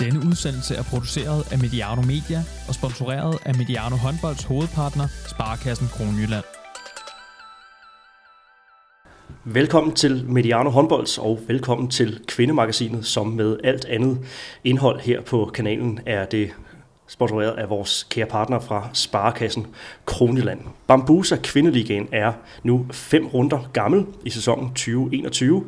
Denne udsendelse er produceret af Mediano Media og sponsoreret af Mediano Håndbolds hovedpartner, Sparkassen Kronjylland. Velkommen til Mediano Håndbolds og velkommen til Kvindemagasinet, som med alt andet indhold her på kanalen er det sponsoreret af vores kære partner fra Sparekassen Kronjylland. Bambusa Kvindeligaen er nu fem runder gammel i sæsonen 2021.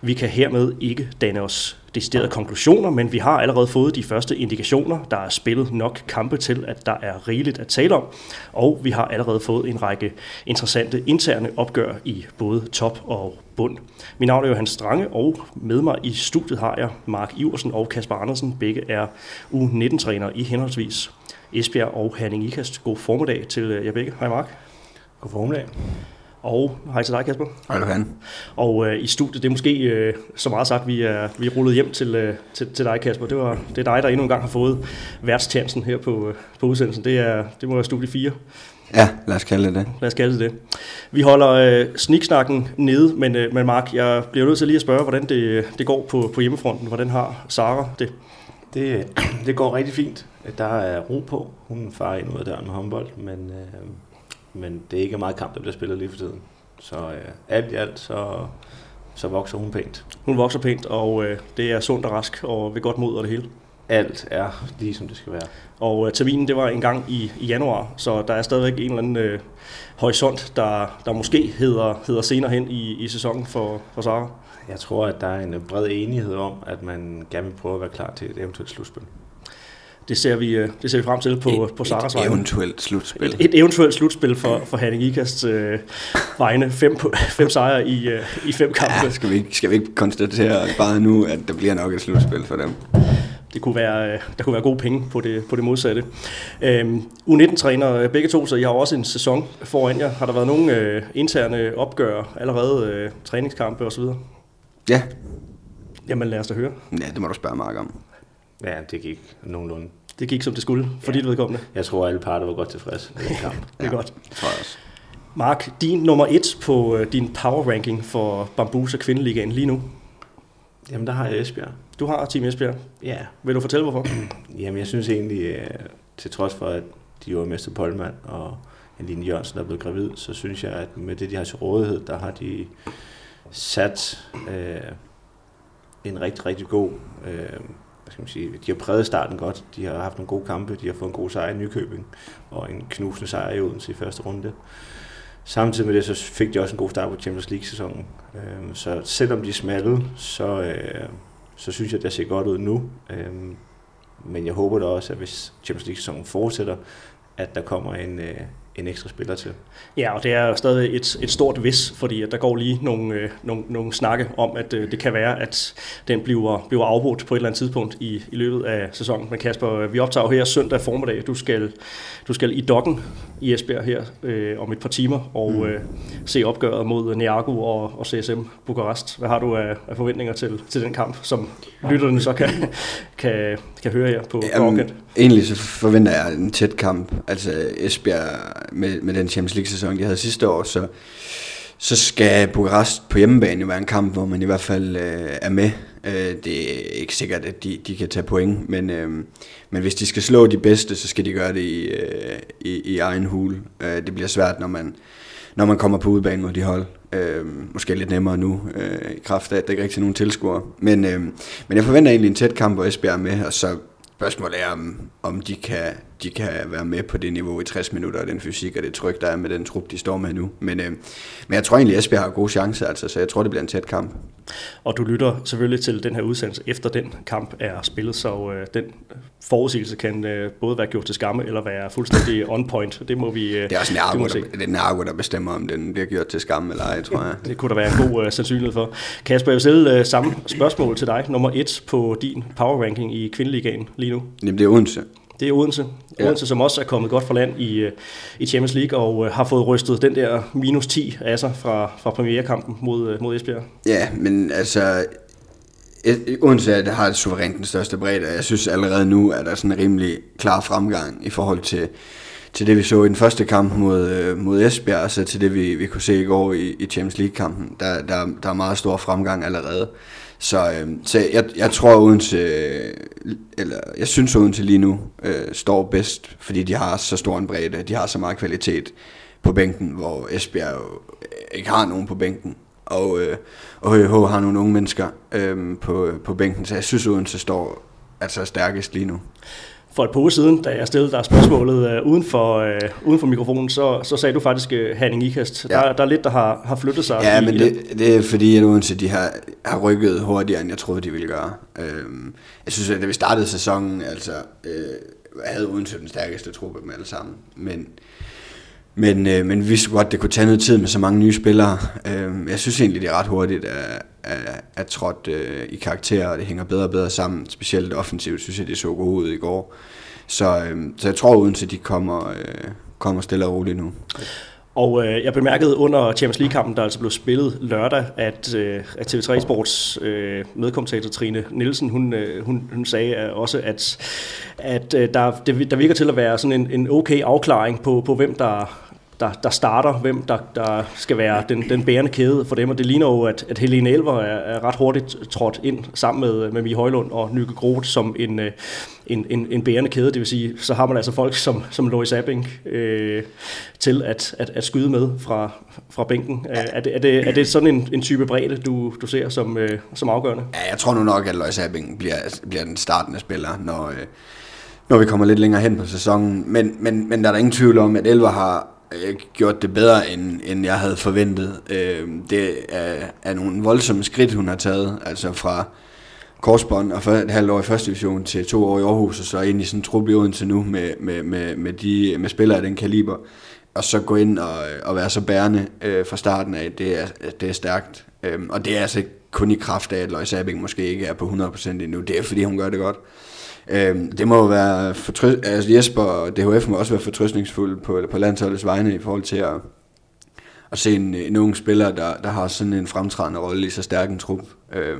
Vi kan hermed ikke danne os deciderede konklusioner, men vi har allerede fået de første indikationer. Der er spillet nok kampe til, at der er rigeligt at tale om, og vi har allerede fået en række interessante interne opgør i både top og bund. Mit navn er Johan Strange, og med mig i studiet har jeg Mark Iversen og Kasper Andersen. Begge er U19-trænere i henholdsvis Esbjerg og Herning Ikast. God formiddag til jer begge. Hej Mark. God formiddag. Og hej til dig, Kasper. Hej, Johan. Og øh, i studiet, det er måske øh, så meget sagt, vi er, vi er rullet hjem til, øh, til, til dig, Kasper. Det, var, det er dig, der endnu en gang har fået værtstjansen her på, øh, på udsendelsen. Det, er, det må være studie 4. Ja, lad os kalde det det. Lad os kalde det det. Vi holder øh, sniksnakken nede, men, øh, men Mark, jeg bliver nødt til lige at spørge, hvordan det, det går på, på hjemmefronten. Hvordan har Sara det? det? Det går rigtig fint. Der er ro på. Hun farer ind ud af døren med håndbold, men, øh, men det er ikke meget kamp, der bliver spillet lige for tiden. Så øh, alt i alt, så, så vokser hun pænt. Hun vokser pænt, og øh, det er sundt og rask, og ved godt mod og det hele. Alt er lige som det skal være. Og øh, terminen, det var en gang i, i januar, så der er stadigvæk en eller anden øh, horisont, der, der måske hedder, hedder senere hen i, i sæsonen for, for Sara. Jeg tror, at der er en bred enighed om, at man gerne vil prøve at være klar til et eventuelt slutspil. Det ser vi, øh, det ser vi frem til på, et, på Saras Et eventuelt slutspil. Et, et eventuelt slutspil for, for Henning Ikasts øh, vegne. Fem, fem sejre i, øh, i fem kampe. Ja, skal, vi ikke, skal vi ikke konstatere bare nu, at der bliver nok et slutspil for dem? det kunne være, der kunne være gode penge på det, på det modsatte. Øhm, U19-træner begge to, så I har også en sæson foran jer. Har der været nogle øh, interne opgør allerede, øh, træningskampe osv.? Ja. Jamen lad os da høre. Ja, det må du spørge Mark om. Ja, det gik nogenlunde. Det gik som det skulle, for ja. dit vedkommende. Jeg tror, alle parter var godt tilfredse med den kamp. det er ja, godt. tror jeg også. Mark, din nummer et på uh, din power ranking for Bambusa Kvindeligaen lige nu? Jamen, der har jeg Esbjerg. Du har Team Esbjerg? Ja. Vil du fortælle, hvorfor? Jamen, jeg synes egentlig, til trods for, at de var Mester Polman og Aline Jørgensen, der er blevet gravid, så synes jeg, at med det, de har til rådighed, der har de sat øh, en rigtig, rigtig god øh, skal man sige, de har præget starten godt. De har haft nogle gode kampe. De har fået en god sejr i Nykøbing og en knusende sejr i Odense i første runde. Samtidig med det, så fik de også en god start på Champions League-sæsonen. Øhm, så selvom de er smalle, så, øh, så synes jeg, at det ser godt ud nu. Øhm, men jeg håber da også, at hvis Champions League-sæsonen fortsætter, at der kommer en, øh, en ekstra spiller til. Ja, og det er stadig et, et stort vis, fordi at der går lige nogle, øh, nogle, nogle snakke om, at øh, det kan være, at den bliver, bliver afbrudt på et eller andet tidspunkt i, i løbet af sæsonen. Men Kasper, vi optager her søndag formiddag. Du skal, du skal i dokken i Esbjerg her øh, om et par timer og mm. øh, se opgøret mod Niago og, og CSM Bukarest. Hvad har du af, af forventninger til, til den kamp, som lytterne så kan, kan, kan høre her på Jamen, Egentlig så forventer jeg en tæt kamp. Altså Esbjerg med, med den Champions League-sæson, de havde sidste år, så, så skal Bukarest på hjemmebane jo være en kamp, hvor man i hvert fald øh, er med. Øh, det er ikke sikkert, at de, de kan tage point, men, øh, men hvis de skal slå de bedste, så skal de gøre det i, øh, i, i egen hul. Øh, det bliver svært, når man, når man kommer på udebane mod de hold. Øh, måske lidt nemmere nu, øh, i kraft af, at der ikke rigtig er nogen tilskuere. Men, øh, men jeg forventer egentlig en tæt kamp, hvor Esbjerg er med, og så spørgsmålet er, om, om de, kan, de kan være med på det niveau i 60 minutter, og den fysik og det tryk, der er med den trup, de står med nu. Men, øh, men jeg tror egentlig, at Esbjerg har gode chancer, altså, så jeg tror, det bliver en tæt kamp. Og du lytter selvfølgelig til den her udsendelse efter den kamp er spillet, så øh, den forudsigelse kan øh, både være gjort til skamme eller være fuldstændig on point. Det må vi øh, Det er også Nargo, der, det er Nargo, der bestemmer, om den bliver gjort til skamme eller ej, tror jeg. det kunne der være en god øh, sandsynlighed for. Kasper, jeg vil stille øh, samme spørgsmål til dig. Nummer et på din power ranking i kvindeligaen lige nu. Jamen, det er Odense. Det er Odense. Ja. Odense, som også er kommet godt for land i, øh, i Champions League, og øh, har fået rystet den der minus 10 af sig fra, fra premierkampen mod, øh, mod Esbjerg. Ja, men altså, Odense at har det suverænt den største bredde, jeg synes allerede nu, at der er sådan en rimelig klar fremgang i forhold til, til det, vi så i den første kamp mod, mod Esbjerg, og så til det, vi, vi kunne se i går i, i Champions League-kampen. Der, der, der er meget stor fremgang allerede. Så, øh, så jeg, jeg tror Odense, eller jeg synes Odense lige nu øh, står bedst, fordi de har så stor en bredde, de har så meget kvalitet på bænken, hvor Esbjerg jo øh, ikke har nogen på bænken. Og, øh, og HH har nogle unge mennesker øh, på, på bænken, så jeg synes Odense står altså stærkest lige nu for et par uger siden, da jeg stillede dig spørgsmålet uh, uden, for, uh, uden for mikrofonen, så, så sagde du faktisk uh, Hanning Ikast. Ja. Der, der er lidt, der har, har flyttet sig. Ja, i, men det, det er fordi, at Odense de har, har rykket hurtigere, end jeg troede, de ville gøre. Uh, jeg synes, at da vi startede sæsonen, altså, uh, havde Odense den stærkeste truppe med alle sammen. Men, men, øh, men vi vidste godt, det kunne tage noget tid med så mange nye spillere. Øh, jeg synes egentlig, det er ret hurtigt at, at, at trådt øh, i karakter, og det hænger bedre og bedre sammen. Specielt offensivt, synes jeg, det så godt ud i går. Så, øh, så jeg tror, uden at de kommer, øh, kommer stille og roligt nu. Og øh, jeg bemærkede under Champions League-kampen, der altså blev spillet lørdag, at, øh, at TV3 Sports øh, medkommentator Trine Nielsen, hun, øh, hun, hun sagde øh, også, at, at øh, der, det, der virker til at være sådan en, en okay afklaring på, på hvem der der, der starter, hvem der, der skal være den, den bærende kæde for dem. Og det ligner jo, at, at Helene Elver er, er ret hurtigt trådt ind sammen med, med Mie Højlund og Nyke Groth som en, øh, en, en, en bærende kæde. Det vil sige, så har man altså folk som, som Lois Abing øh, til at, at, at skyde med fra, fra bænken. Er, det, er, det, er det sådan en, en type bredde, du, du ser som, øh, som afgørende? Ja, jeg tror nu nok, at Lois Abing bliver, bliver den startende spiller, når... Øh når vi kommer lidt længere hen på sæsonen. Men, men, men der er der ingen tvivl om, at Elver har, øh, gjort det bedre, end, end jeg havde forventet. Øh, det er, er nogle voldsomme skridt, hun har taget, altså fra korsbånd og et halvt år i første division til to år i Aarhus, og så ind i sådan en trup i Odense nu med, med, med, med, de, med spillere af den kaliber, og så gå ind og, og være så bærende øh, fra starten af, det er, det er stærkt. Øh, og det er altså kun i kraft af, at Løjs Abing måske ikke er på 100% endnu. Det er, fordi hun gør det godt. Øh, det må jo være fortrøst, altså Jesper og DHF må også være fortrøstningsfuld på, på landsholdets vegne i forhold til at, at se en, en ung spiller, der, der har sådan en fremtrædende rolle i så stærk en trup. Øh,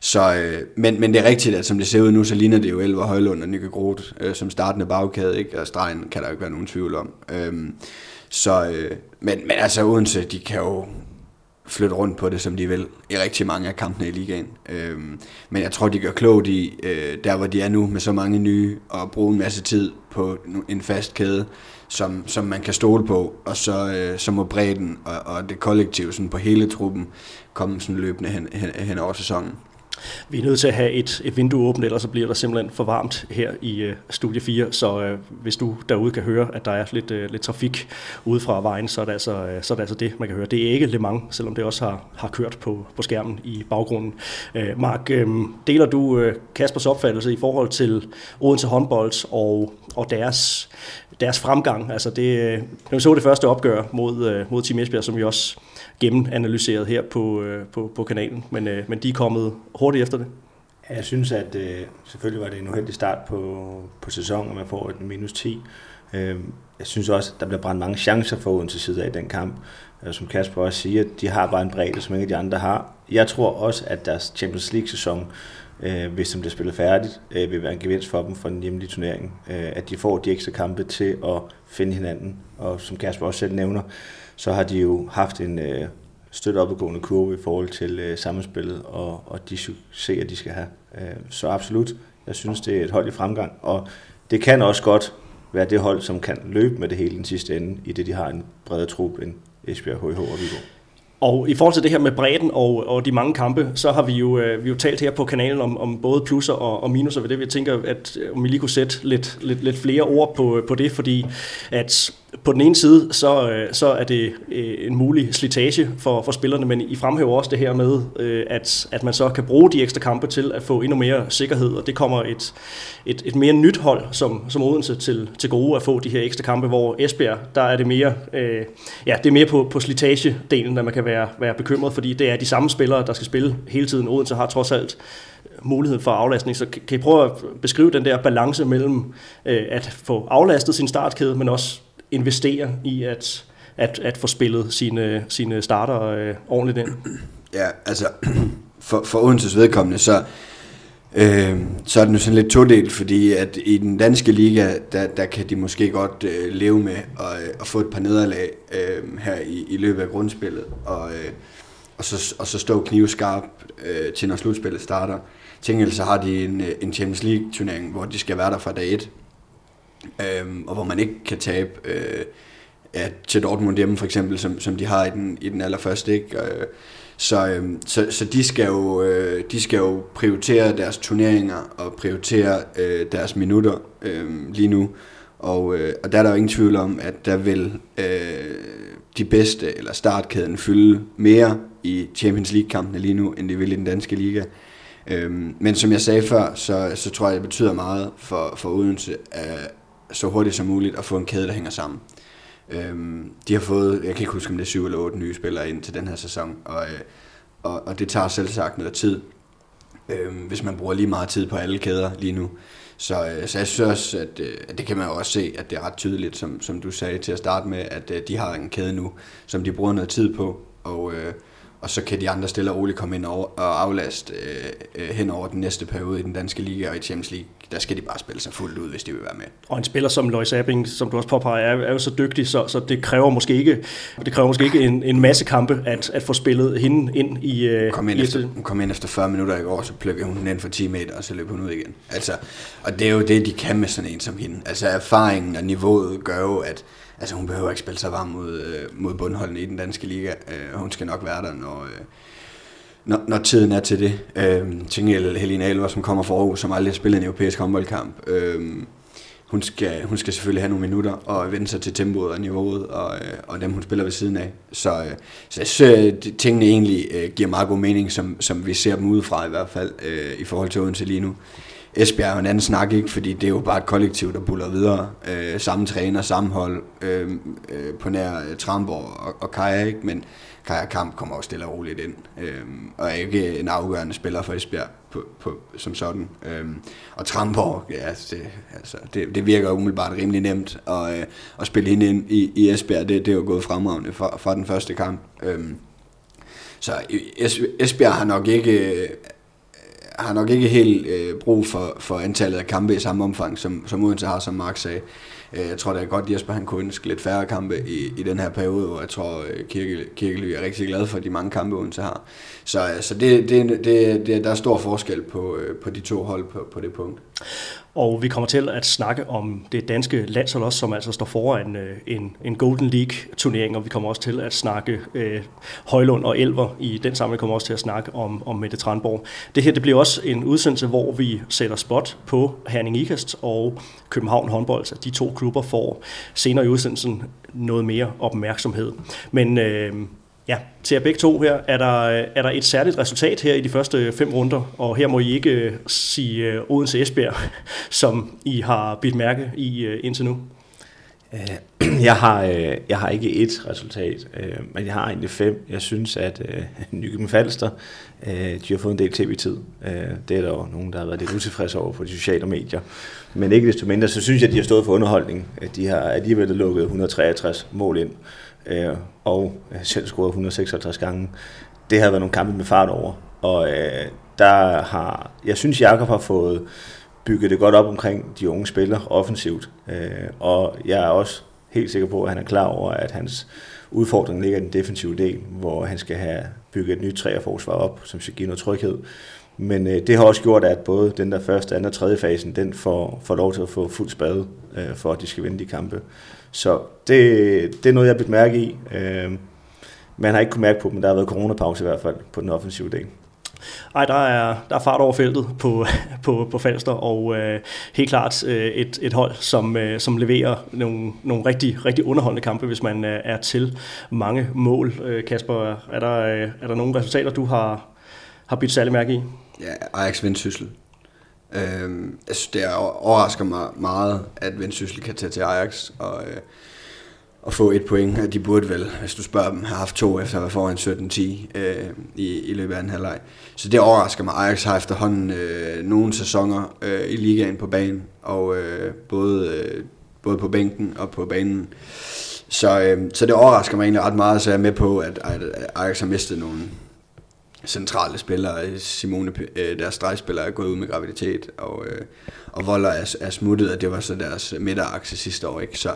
så, øh, men, men det er rigtigt, at som det ser ud nu, så ligner det jo Elver Højlund og Nikke Groth øh, som startende bagkæde, ikke? og stregen kan der jo ikke være nogen tvivl om. Øh, så, øh, men, men altså Odense, de kan jo flytte rundt på det, som de vil, i rigtig mange af kampene i ligaen. Øhm, men jeg tror, de gør klogt i, øh, der hvor de er nu, med så mange nye, og bruge en masse tid på en fast kæde, som, som man kan stole på, og så, øh, så må bredden og, og det kollektive sådan på hele truppen komme sådan løbende hen, hen, hen over sæsonen. Vi er nødt til at have et, et vindue åbent, ellers så bliver der simpelthen for varmt her i øh, Studie 4, så øh, hvis du derude kan høre, at der er lidt, øh, lidt trafik ude fra vejen, så er, det altså, øh, så er det altså det, man kan høre. Det er ikke Le Mans, selvom det også har, har kørt på, på skærmen i baggrunden. Øh, Mark, øh, deler du øh, Kaspers opfattelse i forhold til Odense håndbold og, og deres, deres fremgang? Altså det, øh, når vi så det første opgør mod, øh, mod Team Esbjerg, som vi også gennemanalyseret her på, øh, på, på kanalen, men, øh, men de er kommet hurtigt efter det. Jeg synes, at øh, selvfølgelig var det en uheldig start på, på sæsonen, at man får et minus 10. Øh, jeg synes også, at der bliver brændt mange chancer for Odense side af den kamp. Øh, som Kasper også siger, de har bare en bredde, som ikke de andre har. Jeg tror også, at deres Champions League-sæson, øh, hvis de bliver spillet færdigt, øh, vil være en gevinst for dem for den hjemlige turnering. Øh, at de får de ekstra kampe til at finde hinanden. Og som Kasper også selv nævner, så har de jo haft en øh, støt opadgående kurve i forhold til øh, sammenspillet og, og de succeser, de skal have. Øh, så absolut, jeg synes, det er et hold i fremgang, og det kan også godt være det hold, som kan løbe med det hele den sidste ende, i det de har en bredere trup end Esbjerg, HH og Viborg. Og i forhold til det her med bredden og, og de mange kampe, så har vi jo, øh, vi jo talt her på kanalen om, om både plusser og, og minuser ved det. Vi tænker, at øh, om vi lige kunne sætte lidt, lidt, lidt flere ord på, på det, fordi at på den ene side, så, øh, så er det øh, en mulig slitage for, for spillerne, men I fremhæver også det her med, øh, at, at man så kan bruge de ekstra kampe til at få endnu mere sikkerhed, og det kommer et, et, et mere nyt hold som, som Odense til, til gode at få de her ekstra kampe, hvor Esbjerg, der er det mere, øh, ja, det er mere på, på slitagedelen, der man kan være, være bekymret, fordi det er de samme spillere, der skal spille hele tiden. Odense har trods alt mulighed for aflastning. Så kan I prøve at beskrive den der balance mellem øh, at få aflastet sin startkæde, men også investere i at, at, at få spillet sine, sine starter øh, ordentligt ind? Ja, altså for, for Odenses vedkommende, så Øh, så er den jo sådan lidt todelt, fordi at i den danske liga, der, der kan de måske godt øh, leve med at, øh, at få et par nederlag øh, her i, i løbet af grundspillet, og, øh, og, så, og så stå knivskarp øh, til når slutspillet starter. Til så har de en, øh, en Champions League turnering, hvor de skal være der fra dag 1, øh, og hvor man ikke kan tabe øh, ja, til Dortmund hjemme for eksempel, som, som de har i den, i den allerførste. Ikke? Øh, så, øh, så, så de, skal jo, øh, de skal jo prioritere deres turneringer og prioritere øh, deres minutter øh, lige nu. Og, øh, og der er der jo ingen tvivl om, at der vil øh, de bedste, eller startkæden, fylde mere i Champions League-kampene lige nu, end de vil i den danske liga. Øhm, men som jeg sagde før, så, så tror jeg, det betyder meget for, for Odense at så hurtigt som muligt at få en kæde, der hænger sammen. Øhm, de har fået, jeg kan ikke huske, om det er syv eller otte nye spillere ind til den her sæson, og, øh, og, og det tager selv sagt noget tid, øh, hvis man bruger lige meget tid på alle kæder lige nu. Så, øh, så jeg synes også, at, øh, at det kan man jo også se, at det er ret tydeligt, som, som du sagde til at starte med, at øh, de har en kæde nu, som de bruger noget tid på, og, øh, og så kan de andre stille og roligt komme ind og, aflaste øh, øh, hen over den næste periode i den danske liga og i Champions League. Der skal de bare spille sig fuldt ud, hvis de vil være med. Og en spiller som Lois Abing, som du også påpeger, er, er jo så dygtig, så, så det kræver måske ikke, det kræver måske ikke en, en masse kampe at, at få spillet hende ind i... Øh, kom ind, efter, hun kom ind efter 40 minutter i går, så plukkede hun den ind for 10 meter, og så løb hun ud igen. Altså, og det er jo det, de kan med sådan en som hende. Altså erfaringen og niveauet gør jo, at altså, hun behøver ikke spille sig varm mod, øh, mod bundholdene i den danske liga. Øh, hun skal nok være der, når, øh, når, når tiden er til det. Øh, Tingel Helene Alver, som kommer fra Aarhus, som aldrig har spillet en europæisk håndboldkamp. Øh, hun skal, hun skal selvfølgelig have nogle minutter og vende sig til tempoet og niveauet og, øh, og dem, hun spiller ved siden af. Så, øh, så jeg synes, øh, at tingene egentlig øh, giver meget god mening, som, som vi ser dem udefra i hvert fald, øh, i forhold til Odense lige nu. Esbjerg er jo en anden snak, ikke? fordi det er jo bare et kollektiv, der buller videre. Øh, samme træner, samme hold øh, øh, på nær øh, Tramborg og, og Kaja, ikke? men Kaja Kamp kommer også stille og roligt ind, øh, og er ikke en afgørende spiller for Esbjerg på, på, som sådan. Øh, og Tramborg, ja, det, altså, det, det virker umiddelbart rimelig nemt at, øh, at spille hende ind i, i Esbjerg. Det, det er jo gået fremragende fra, fra den første kamp. Øh, så Esbjerg har nok ikke øh, har nok ikke helt øh, brug for, for antallet af kampe i samme omfang, som, som Odense har, som Mark sagde. Øh, jeg tror det er godt, Jesper han kunne ønske lidt færre kampe i, i den her periode, hvor jeg tror, øh, Kirke, Kirkely er rigtig glad for de mange kampe, Odense har. Så, øh, så det, det, det, det, der er stor forskel på, øh, på de to hold på, på det punkt. Og vi kommer til at snakke om det danske landshold også, som altså står foran øh, en, en Golden League-turnering, og vi kommer også til at snakke øh, Højlund og Elver. I den sammenhæng kommer også til at snakke om, om Mette Tranborg. Det her det bliver også en udsendelse, hvor vi sætter spot på Herning Ikast og København håndbold. Så de to klubber får senere i udsendelsen noget mere opmærksomhed. Men øh, Ja, til jer begge to her, er der, er der et særligt resultat her i de første fem runder, og her må I ikke øh, sige øh, Odense Esbjerg, som I har bidt mærke i øh, indtil nu. Jeg har, jeg har ikke et resultat, men jeg har egentlig fem. Jeg synes, at Nykøben Falster, de har fået en del tv-tid. Det er der jo nogen, der har været lidt utilfredse over på de sociale medier. Men ikke desto mindre, så synes jeg, at de har stået for underholdning. De har alligevel lukket 163 mål ind øh, og selv scoret 156 gange. Det har været nogle kampe med fart over, og øh, der har, jeg synes, Jakob har fået bygget det godt op omkring de unge spillere offensivt, øh, og jeg er også helt sikker på, at han er klar over, at hans udfordring ligger i den defensive del, hvor han skal have bygget et nyt træerforsvar op, som skal give noget tryghed. Men øh, det har også gjort, at både den der første, anden og tredje fasen, den får, får lov til at få fuld spade, øh, for at de skal vinde de kampe. Så det, det er noget, jeg har mærke i. Øh, man har ikke kunnet mærke på men der har været coronapause i hvert fald på den offensive del. Ej, der er, der er fart over feltet på, på, på Falster, og øh, helt klart øh, et, et hold, som, øh, som leverer nogle, nogle rigtig, rigtig underholdende kampe, hvis man øh, er til mange mål. Øh, Kasper, er der, øh, er der nogle resultater, du har, har bidt særlig mærke i? Ja, Ajax Vendsyssel. Øh, jeg synes, det overrasker mig meget, at Vendsyssel kan tage til Ajax og, øh, og få et point. De burde vel, hvis du spørger dem, have haft to efter at være foran 17-10 øh, i, i løbet af en halvleg. Så det overrasker mig. Ajax har efterhånden øh, nogle sæsoner øh, i ligaen på banen, og øh, både, øh, både på bænken og på banen. Så, øh, så det overrasker mig egentlig ret meget, så jeg er med på, at, at Ajax har mistet nogle, centrale spillere. Simone, øh, deres stregspillere, er gået ud med graviditet, og, øh, og Voller er, er smuttet, og det var så deres midterakse sidste år. Ikke? Så,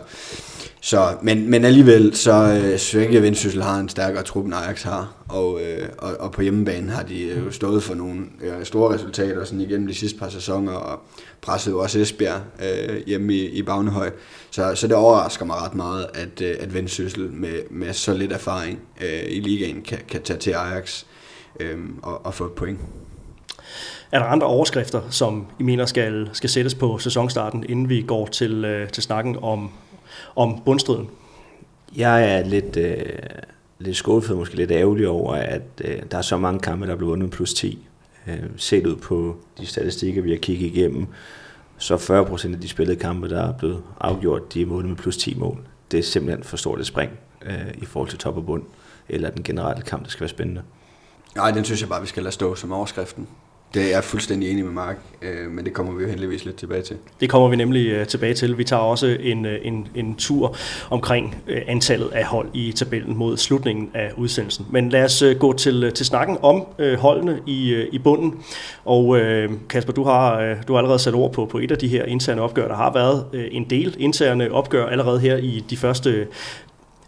så, men, men alligevel, så øh, Svække Vendsyssel har en stærkere trup, end Ajax har, og, øh, og, og på hjemmebane har de øh, jo stået for nogle øh, store resultater sådan igennem de sidste par sæsoner, og pressede jo også Esbjerg øh, hjemme i, i Bagnehøj. Så, så det overrasker mig ret meget, at, øh, at Vendsyssel med, med så lidt erfaring øh, i ligaen kan, kan tage til Ajax øh, og, og få et point. Er der andre overskrifter, som I mener skal, skal sættes på sæsonstarten, inden vi går til, øh, til snakken om, om bundstriden? Jeg er lidt, øh, lidt skuffet, måske lidt ærgerlig over, at øh, der er så mange kampe, der er blevet vundet plus 10. Øh, set ud på de statistikker, vi har kigget igennem, så 40 procent af de spillede kampe, der er blevet afgjort, de er vundet med plus 10 mål. Det er simpelthen for stort et spring øh, i forhold til top og bund, eller den generelle kamp, der skal være spændende. Nej, den synes jeg bare, vi skal lade stå som overskriften. Det er jeg fuldstændig enig med Mark, øh, men det kommer vi jo heldigvis lidt tilbage til. Det kommer vi nemlig øh, tilbage til. Vi tager også en, øh, en, en tur omkring øh, antallet af hold i tabellen mod slutningen af udsendelsen. Men lad os øh, gå til, øh, til snakken om øh, holdene i, i bunden. Og Kasper, du har, du har allerede sat ord på, på et af de her interne opgør. Der har været en del interne opgør allerede her i de første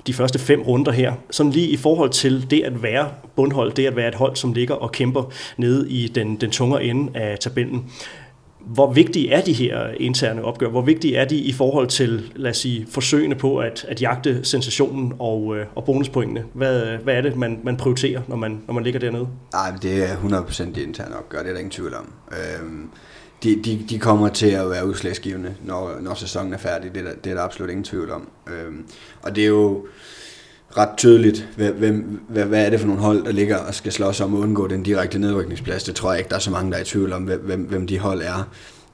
de første fem runder her. Sådan lige i forhold til det at være bundhold, det at være et hold, som ligger og kæmper nede i den, den tungere ende af tabellen. Hvor vigtige er de her interne opgør? Hvor vigtige er de i forhold til, lad os sige, forsøgene på at, at jagte sensationen og, øh, og bonuspointene? Hvad, hvad er det, man, man prioriterer, når man, når man ligger dernede? Nej, det er 100% de interne opgør, det er der ingen tvivl om. Øhm, de, de, de kommer til at være udslagsgivende, når, når sæsonen er færdig. Det er, der, det er der absolut ingen tvivl om. Øhm, og det er jo ret tydeligt, hvem, hvad, hvad er det for nogle hold, der ligger og skal slås om at undgå den direkte nedrykningsplads. Det tror jeg ikke, der er så mange, der er i tvivl om, hvem, hvem de hold er.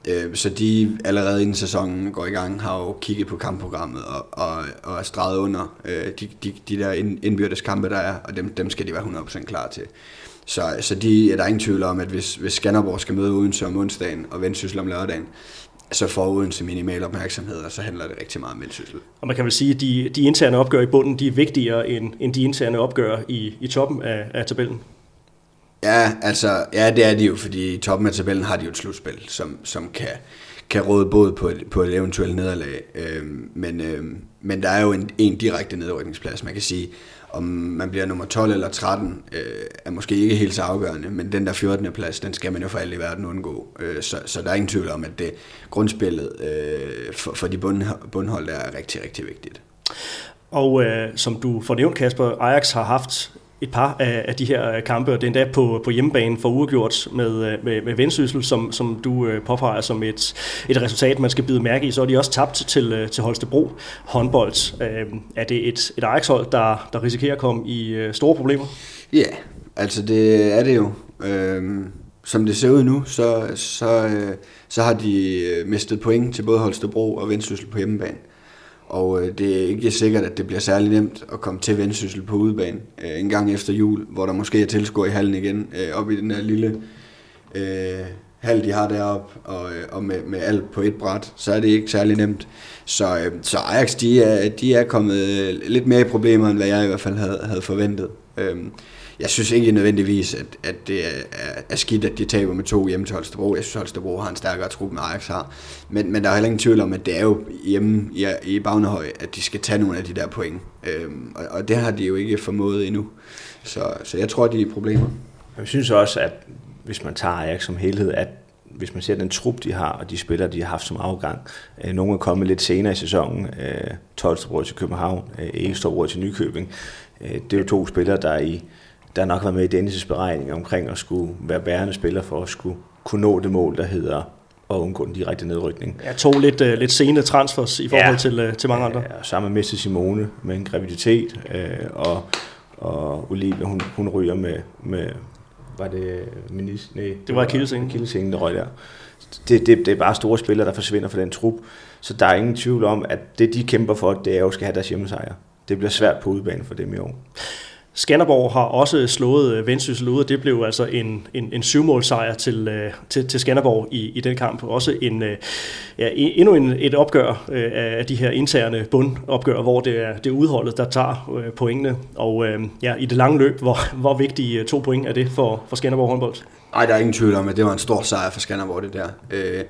Øh, så de allerede inden sæsonen går i gang, har jo kigget på kampprogrammet og, og, og er streget under øh, de, de, de der indbyrdes kampe, der er, og dem, dem skal de være 100% klar til. Så, så de, er der ingen tvivl om, at hvis, hvis Skanderborg skal møde Odense om onsdagen og Vendsyssel om lørdagen, så får Odense minimal opmærksomhed, og så handler det rigtig meget om Vendsyssel. Og man kan vel sige, at de, de interne opgør i bunden, de er vigtigere end, end de interne opgør i, i toppen af, af tabellen. Ja, altså, ja, det er de jo, fordi i toppen af tabellen har de jo et slutspil, som, som kan, kan råde både på et, på et eventuelt nederlag. Øhm, men, øhm, men der er jo en, en direkte nedrykningsplads. Man kan sige, om man bliver nummer 12 eller 13, øh, er måske ikke helt så afgørende, men den der 14. plads, den skal man jo for alt i verden undgå. Øh, så, så der er ingen tvivl om, at det grundspillet øh, for, for de bund, bundhold der er rigtig, rigtig vigtigt. Og øh, som du får Kasper, Ajax har haft et par af, af de her kampe, og det er endda på, på hjemmebane for uafgjort med, øh, med, med Vendsyssel, som, som du øh, påpeger som et, et resultat, man skal bide mærke i. Så er de også tabt til, øh, til Holstebro håndbold. Øh, er det et, et Ajax-hold, der, der risikerer at komme i øh, store problemer? Ja, yeah, altså det er det jo. Øh, som det ser ud nu, så, så, øh, så har de øh, mistet point til både Holstebro og Vendsyssel på hjemmebane. Og øh, det er ikke sikkert, at det bliver særlig nemt at komme til vendsyssel på udebane øh, en gang efter jul, hvor der måske er tilskuer i hallen igen, øh, op i den der lille øh, hal, de har deroppe, og, øh, og med, med alt på et bræt, så er det ikke særlig nemt. Så, øh, så Ajax, de er, de er kommet øh, lidt mere i problemer, end hvad jeg i hvert fald havde, havde forventet. Øh, jeg synes ikke nødvendigvis, at, at det er, er skidt, at de taber med to hjemme til Holstebro. Jeg synes, Holstebro har en stærkere trup, end Ajax har. Men, men der er heller ingen tvivl om, at det er jo hjemme i, i Bagnehøj, at de skal tage nogle af de der point. Øhm, og, og det har de jo ikke formået endnu. Så, så jeg tror, de er problemer. Jeg synes også, at hvis man tager Ajax som helhed, at hvis man ser den trup, de har, og de spillere, de har haft som afgang. Øh, nogle er kommet lidt senere i sæsonen. Øh, Tolstrup til København, øh, Egestrup til Nykøbing. Øh, det er jo to spillere, der i der nok var med i Dennis' beregning omkring at skulle være bærende spiller for at skulle kunne nå det mål, der hedder at undgå den direkte nedrykning. Jeg tog lidt, uh, lidt sene transfers i forhold ja. til, uh, til mange andre. Ja, sammen med Simone med en graviditet, uh, og, og Olivia, hun, hun ryger med, med var det minis? Nej, det, var Kildesingen. Kildesingen, der røg der. Det, det, det er bare store spillere, der forsvinder fra den trup. Så der er ingen tvivl om, at det de kæmper for, det er jo skal have deres hjemmesejr. Det bliver svært på udebane for dem i år. Skanderborg har også slået øh, Vendsyssel ud, og det blev altså en, en, en syvmålsejr til, øh, til, til Skanderborg i, i den kamp. Også en, øh, ja, e, endnu en, et opgør af de her interne bundopgør, hvor det er, det er udholdet, der tager pointene. Og ja, i det lange løb, hvor, hvor vigtige to point er det for, for Skanderborg håndbold? Nej, der er ingen tvivl om, at det var en stor sejr for Skanderborg, det der. Øh,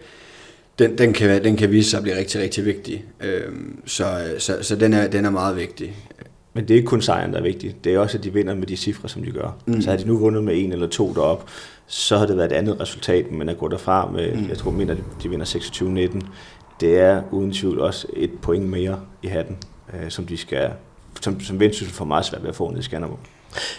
den, den, kan, den kan vise sig at blive rigtig, rigtig vigtig. Øh, så så, så den, er, den er meget vigtig. Men det er ikke kun sejren, der er vigtig. Det er også, at de vinder med de cifre, som de gør. Mm. Så har de nu vundet med en eller to derop, så har det været et andet resultat, men at gå derfra med, mm. jeg tror, mener, de vinder 26-19, det er uden tvivl også et point mere i hatten, øh, som de skal, som, som Vendsyssel får meget svært ved at få ned i Skanderborg.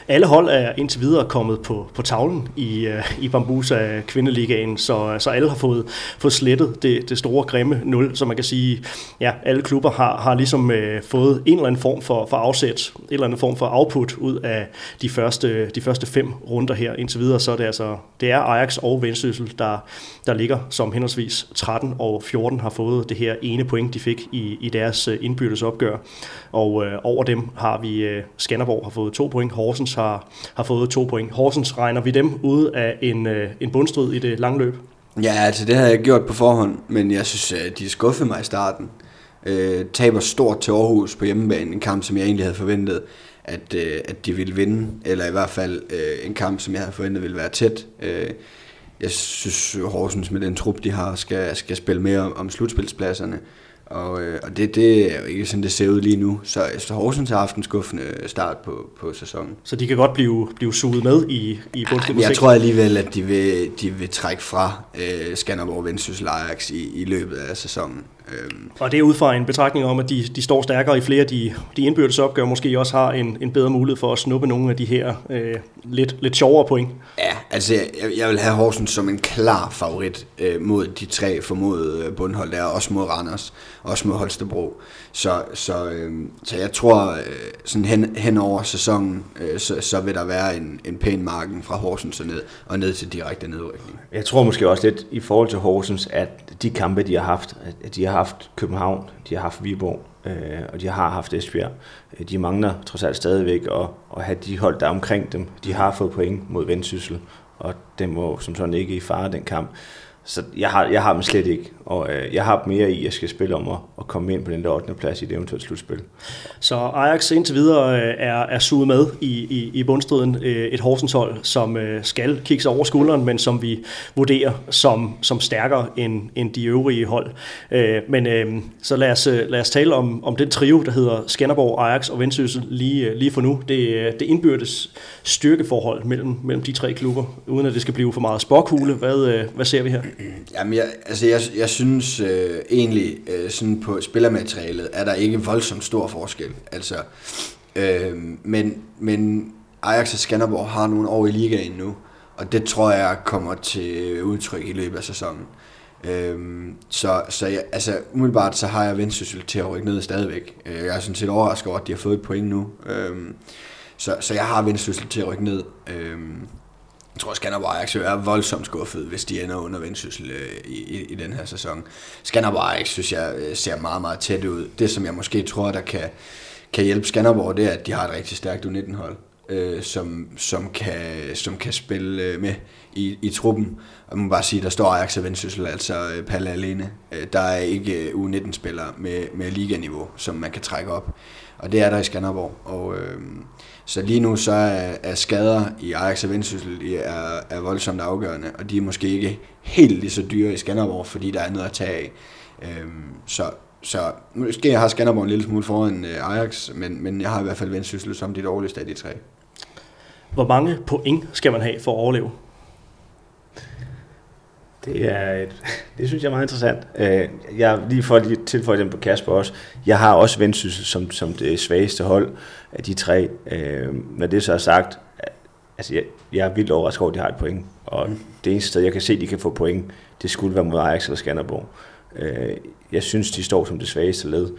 Alle hold er indtil videre kommet på, på tavlen i, øh, i Bambusa kvindeligaen, så, så alle har fået, fået slettet det, det store grimme 0, så man kan sige, ja, alle klubber har, har ligesom øh, fået en eller anden form for, for afsæt, en eller anden form for output ud af de første, de første fem runder her. Indtil videre, så er det altså, det er Ajax og Vendsyssel, der, der ligger som henholdsvis 13 og 14 har fået det her ene point, de fik i, i deres øh, indbyrdes opgør, og øh, over dem har vi øh, Skanderborg har fået to point, Horsens har, har fået to point. Horsens regner vi dem ud af en, øh, en bundstrid i det lange løb? Ja, altså det har jeg gjort på forhånd, men jeg synes, at de skuffede mig i starten. Øh, taber stort til Aarhus på hjemmebane, en kamp, som jeg egentlig havde forventet, at, øh, at de ville vinde, eller i hvert fald øh, en kamp, som jeg havde forventet ville være tæt. Øh, jeg synes, Horsens med den trup, de har, skal, skal spille mere om, om slutspilspladserne. Og, øh, og det, det er jo ikke sådan, det ser ud lige nu. Så, så Horsens har haft en skuffende start på, på sæsonen. Så de kan godt blive, blive suget med i, i bundstillet? Jeg tror alligevel, at de vil, de vil trække fra øh, Skanderborg Vendsyssel Ajax i, i løbet af sæsonen. Øhm. Og det er ud fra en betragtning om, at de, de står stærkere i flere af de, de indbyrdes opgør, måske også har en, en bedre mulighed for at snuppe nogle af de her øh, lidt, lidt sjovere point. Ja, altså jeg, jeg vil have Horsens som en klar favorit øh, mod de tre formodede øh, bundhold der, også mod Randers, også mod Holstebro. Så, så, øh, så jeg tror, øh, sådan hen, hen over sæsonen, øh, så, så vil der være en, en pæn marken fra Horsens og ned, og ned til direkte nedrykning. Jeg tror måske også lidt i forhold til Horsens, at de kampe, de har haft, at de har haft København, de har haft Viborg, øh, og de har haft Esbjerg. Øh, de mangler trods alt stadigvæk at, at have de hold, der er omkring dem. De har fået point mod Vendsyssel, og den må som sådan ikke i fare den kamp. Så jeg har, jeg har dem slet ikke, og øh, jeg har mere i, at jeg skal spille om at, at komme ind på den der 8. plads i det eventuelt slutspil. Så Ajax indtil videre øh, er, er suget med i, i, i bundstriden. Øh, et Horsens-hold, som øh, skal kigge sig over skulderen, men som vi vurderer som, som stærkere end, end de øvrige hold. Øh, men øh, så lad os, øh, lad os tale om, om den trio, der hedder Skanderborg, Ajax og Vendsyssel lige, øh, lige for nu. Det, øh, det indbyrdes styrkeforhold mellem, mellem de tre klubber, uden at det skal blive for meget spokhule. Hvad, øh, hvad ser vi her? Jamen, jeg, altså jeg, jeg synes øh, egentlig, øh, sådan på spillermaterialet, er der ikke voldsomt stor forskel. Altså, øh, men, men Ajax og Skanderborg har nogle år i ligaen nu, og det tror jeg kommer til udtryk i løbet af sæsonen. Øhm, så så jeg, altså, umiddelbart så har jeg Vendsyssel til at rykke ned stadigvæk. Øh, jeg er sådan set overrasket over, at de har fået et point nu. Øhm, så, så jeg har Vendsyssel til at rykke ned. Øhm, jeg tror, Skanderborg Ajax er voldsomt skuffet, hvis de ender under vendsyssel øh, i, i, i den her sæson. Skanderborg Ajax synes jeg øh, ser meget, meget tæt ud. Det, som jeg måske tror, der kan, kan hjælpe Skanderborg, det er, at de har et rigtig stærkt U19-hold, øh, som, som, kan, som kan spille øh, med i, i truppen. Og man må bare sige, der står Ajax og Vendsyssel, altså øh, Palle alene. Øh, der er ikke øh, U19-spillere med, med liganiveau, som man kan trække op. Og det er der i Skanderborg. Og, øh, så lige nu så er, er skader i Ajax og Vendsyssel er, er voldsomt afgørende, og de er måske ikke helt lige så dyre i Skanderborg, fordi der er noget at tage af. Øh, så, så måske har Skanderborg en lille smule foran øh, Ajax, men, men jeg har i hvert fald Vendsyssel som de dårligste af de tre. Hvor mange point skal man have for at overleve? Det er et, det synes jeg er meget interessant. Øh, jeg lige for at tilføje dem på Kasper også. Jeg har også Vendsyssel som, som det svageste hold af de tre. Øh, når det så er sagt, altså jeg, jeg er vildt overrasket over, at de har et point. Og mm. det eneste sted, jeg kan se, at de kan få point, det skulle være mod Ajax eller Skanderborg. Øh, jeg synes, de står som det svageste led.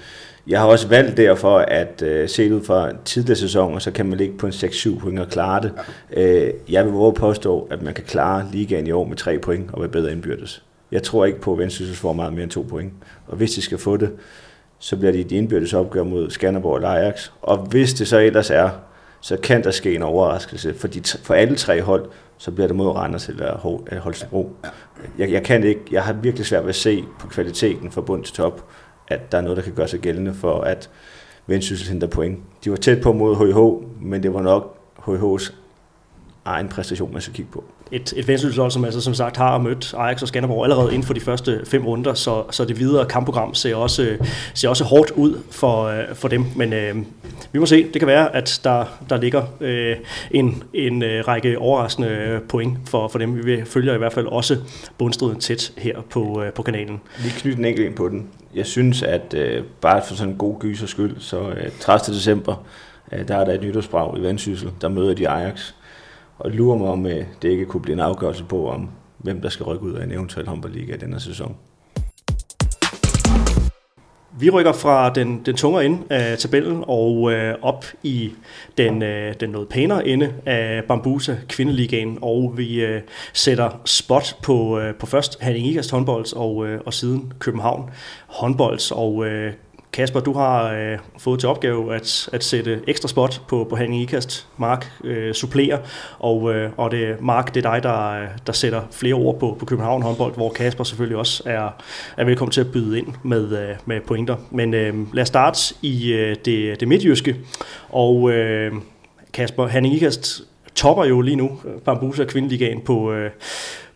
Jeg har også valgt derfor, at uh, set ud fra tidligere sæsoner, så kan man ligge på en 6-7 point og klare det. Ja. Uh, jeg vil våge påstå, at man kan klare ligaen i år med 3 point og være bedre indbyrdes. Jeg tror ikke på, at Vendsyssel får meget mere end 2 point. Og hvis de skal få det, så bliver det et indbyrdes opgør mod Skanderborg og Ajax. Og hvis det så ellers er, så kan der ske en overraskelse. For, de, for alle tre hold, så bliver det mod Randers eller Holstebro. Jeg, jeg, kan ikke, jeg har virkelig svært ved at se på kvaliteten fra bund til top, at der er noget, der kan gøre sig gældende for, at Vendsyssel henter point. De var tæt på mod HH, men det var nok HH's egen præstation, man skal kigge på et, et vendsysselshold, som altså som sagt har mødt Ajax og Skanderborg allerede inden for de første fem runder, så, så det videre kampprogram ser også, ser også hårdt ud for, øh, for dem. Men øh, vi må se, det kan være, at der, der ligger øh, en, en øh, række overraskende point for, for dem. Vi følger i hvert fald også bundstriden tæt her på, øh, på kanalen. Lige knyt en enkelt ind på den. Jeg synes, at øh, bare for sådan en god gyser skyld, så øh, 30. december, øh, der er der et nytårsbrag i Vendsyssel, der møder de Ajax og lurer mig om, øh, det ikke kunne blive en afgørelse på, om hvem der skal rykke ud af en eventuel håndboldliga i denne sæson. Vi rykker fra den, den tungere ende af tabellen og øh, op i den, øh, den noget pænere ende af Bambusa kvindeligaen, og vi øh, sætter spot på, øh, på først Henning Ikast håndbolds og, øh, og siden København håndbolds, og øh, Kasper, du har øh, fået til opgave at, at sætte ekstra spot på, på Henning Ikast. Mark øh, supplerer, og, øh, og det, Mark, det er dig, der, der sætter flere ord på, på København håndbold, hvor Kasper selvfølgelig også er, er velkommen til at byde ind med, øh, med pointer. Men øh, lad os starte i øh, det, det midtjyske, og øh, Kasper, Henning Ikast topper jo lige nu øh, Bambusa Kvindeligaen på, øh,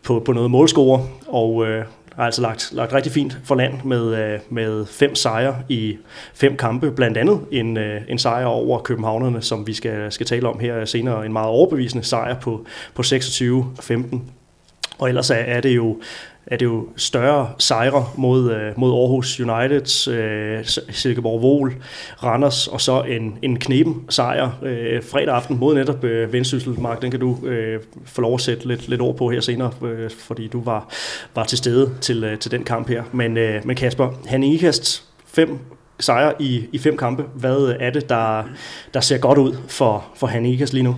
på, på noget målscore, og øh, har altså lagt, lagt rigtig fint for land med, øh, med fem sejre i fem kampe, blandt andet en, øh, en sejr over Københavnerne, som vi skal, skal tale om her senere, en meget overbevisende sejr på, på 26-15. Og ellers er, er det jo er det jo større sejre mod, øh, mod Aarhus United, øh, Silkeborg Vol, Randers, og så en, en knepen sejr øh, fredag aften mod netop øh, Vendsyssel. Mark, den kan du øh, få lov at sætte lidt, lidt ord på her senere, øh, fordi du var, var til stede til, øh, til den kamp her. Men, øh, men Kasper, han Ikast, fem sejre i, i fem kampe. Hvad er det, der, der ser godt ud for, for Hanne Ikast lige nu?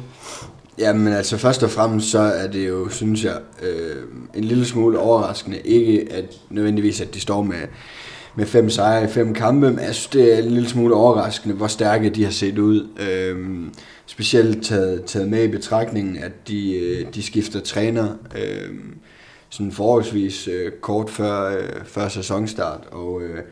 Jamen altså først og fremmest så er det jo, synes jeg, øh, en lille smule overraskende. Ikke at nødvendigvis, at de står med, med fem sejre i fem kampe, men jeg synes, det er en lille smule overraskende, hvor stærke de har set ud. Øh, specielt taget, taget med i betragtningen, at de, øh, de skifter træner øh, sådan forholdsvis øh, kort før, øh, før sæsonstart, og øh,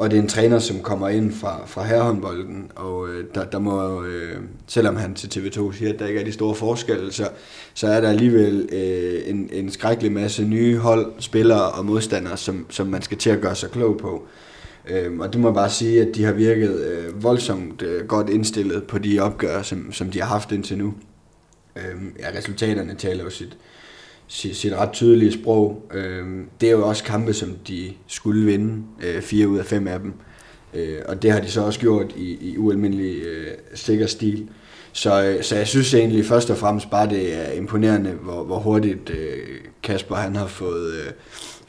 og det er en træner, som kommer ind fra, fra herrehåndbolden, og øh, der, der må, øh, selvom han til TV2 siger, at der ikke er de store forskelle, så, så er der alligevel øh, en, en skrækkelig masse nye hold, spillere og modstandere, som, som man skal til at gøre sig klog på. Øh, og det må jeg bare sige, at de har virket øh, voldsomt øh, godt indstillet på de opgør, som, som de har haft indtil nu. Øh, ja, resultaterne taler jo sit, sit, sit ret tydelige sprog. Øh, det er jo også kampe, som de skulle vinde, øh, fire ud af fem af dem. Øh, og det har de så også gjort i, i ualmindelig øh, sikker stil. Så, øh, så jeg synes egentlig først og fremmest bare, det er imponerende, hvor, hvor hurtigt øh, Kasper han har fået, øh,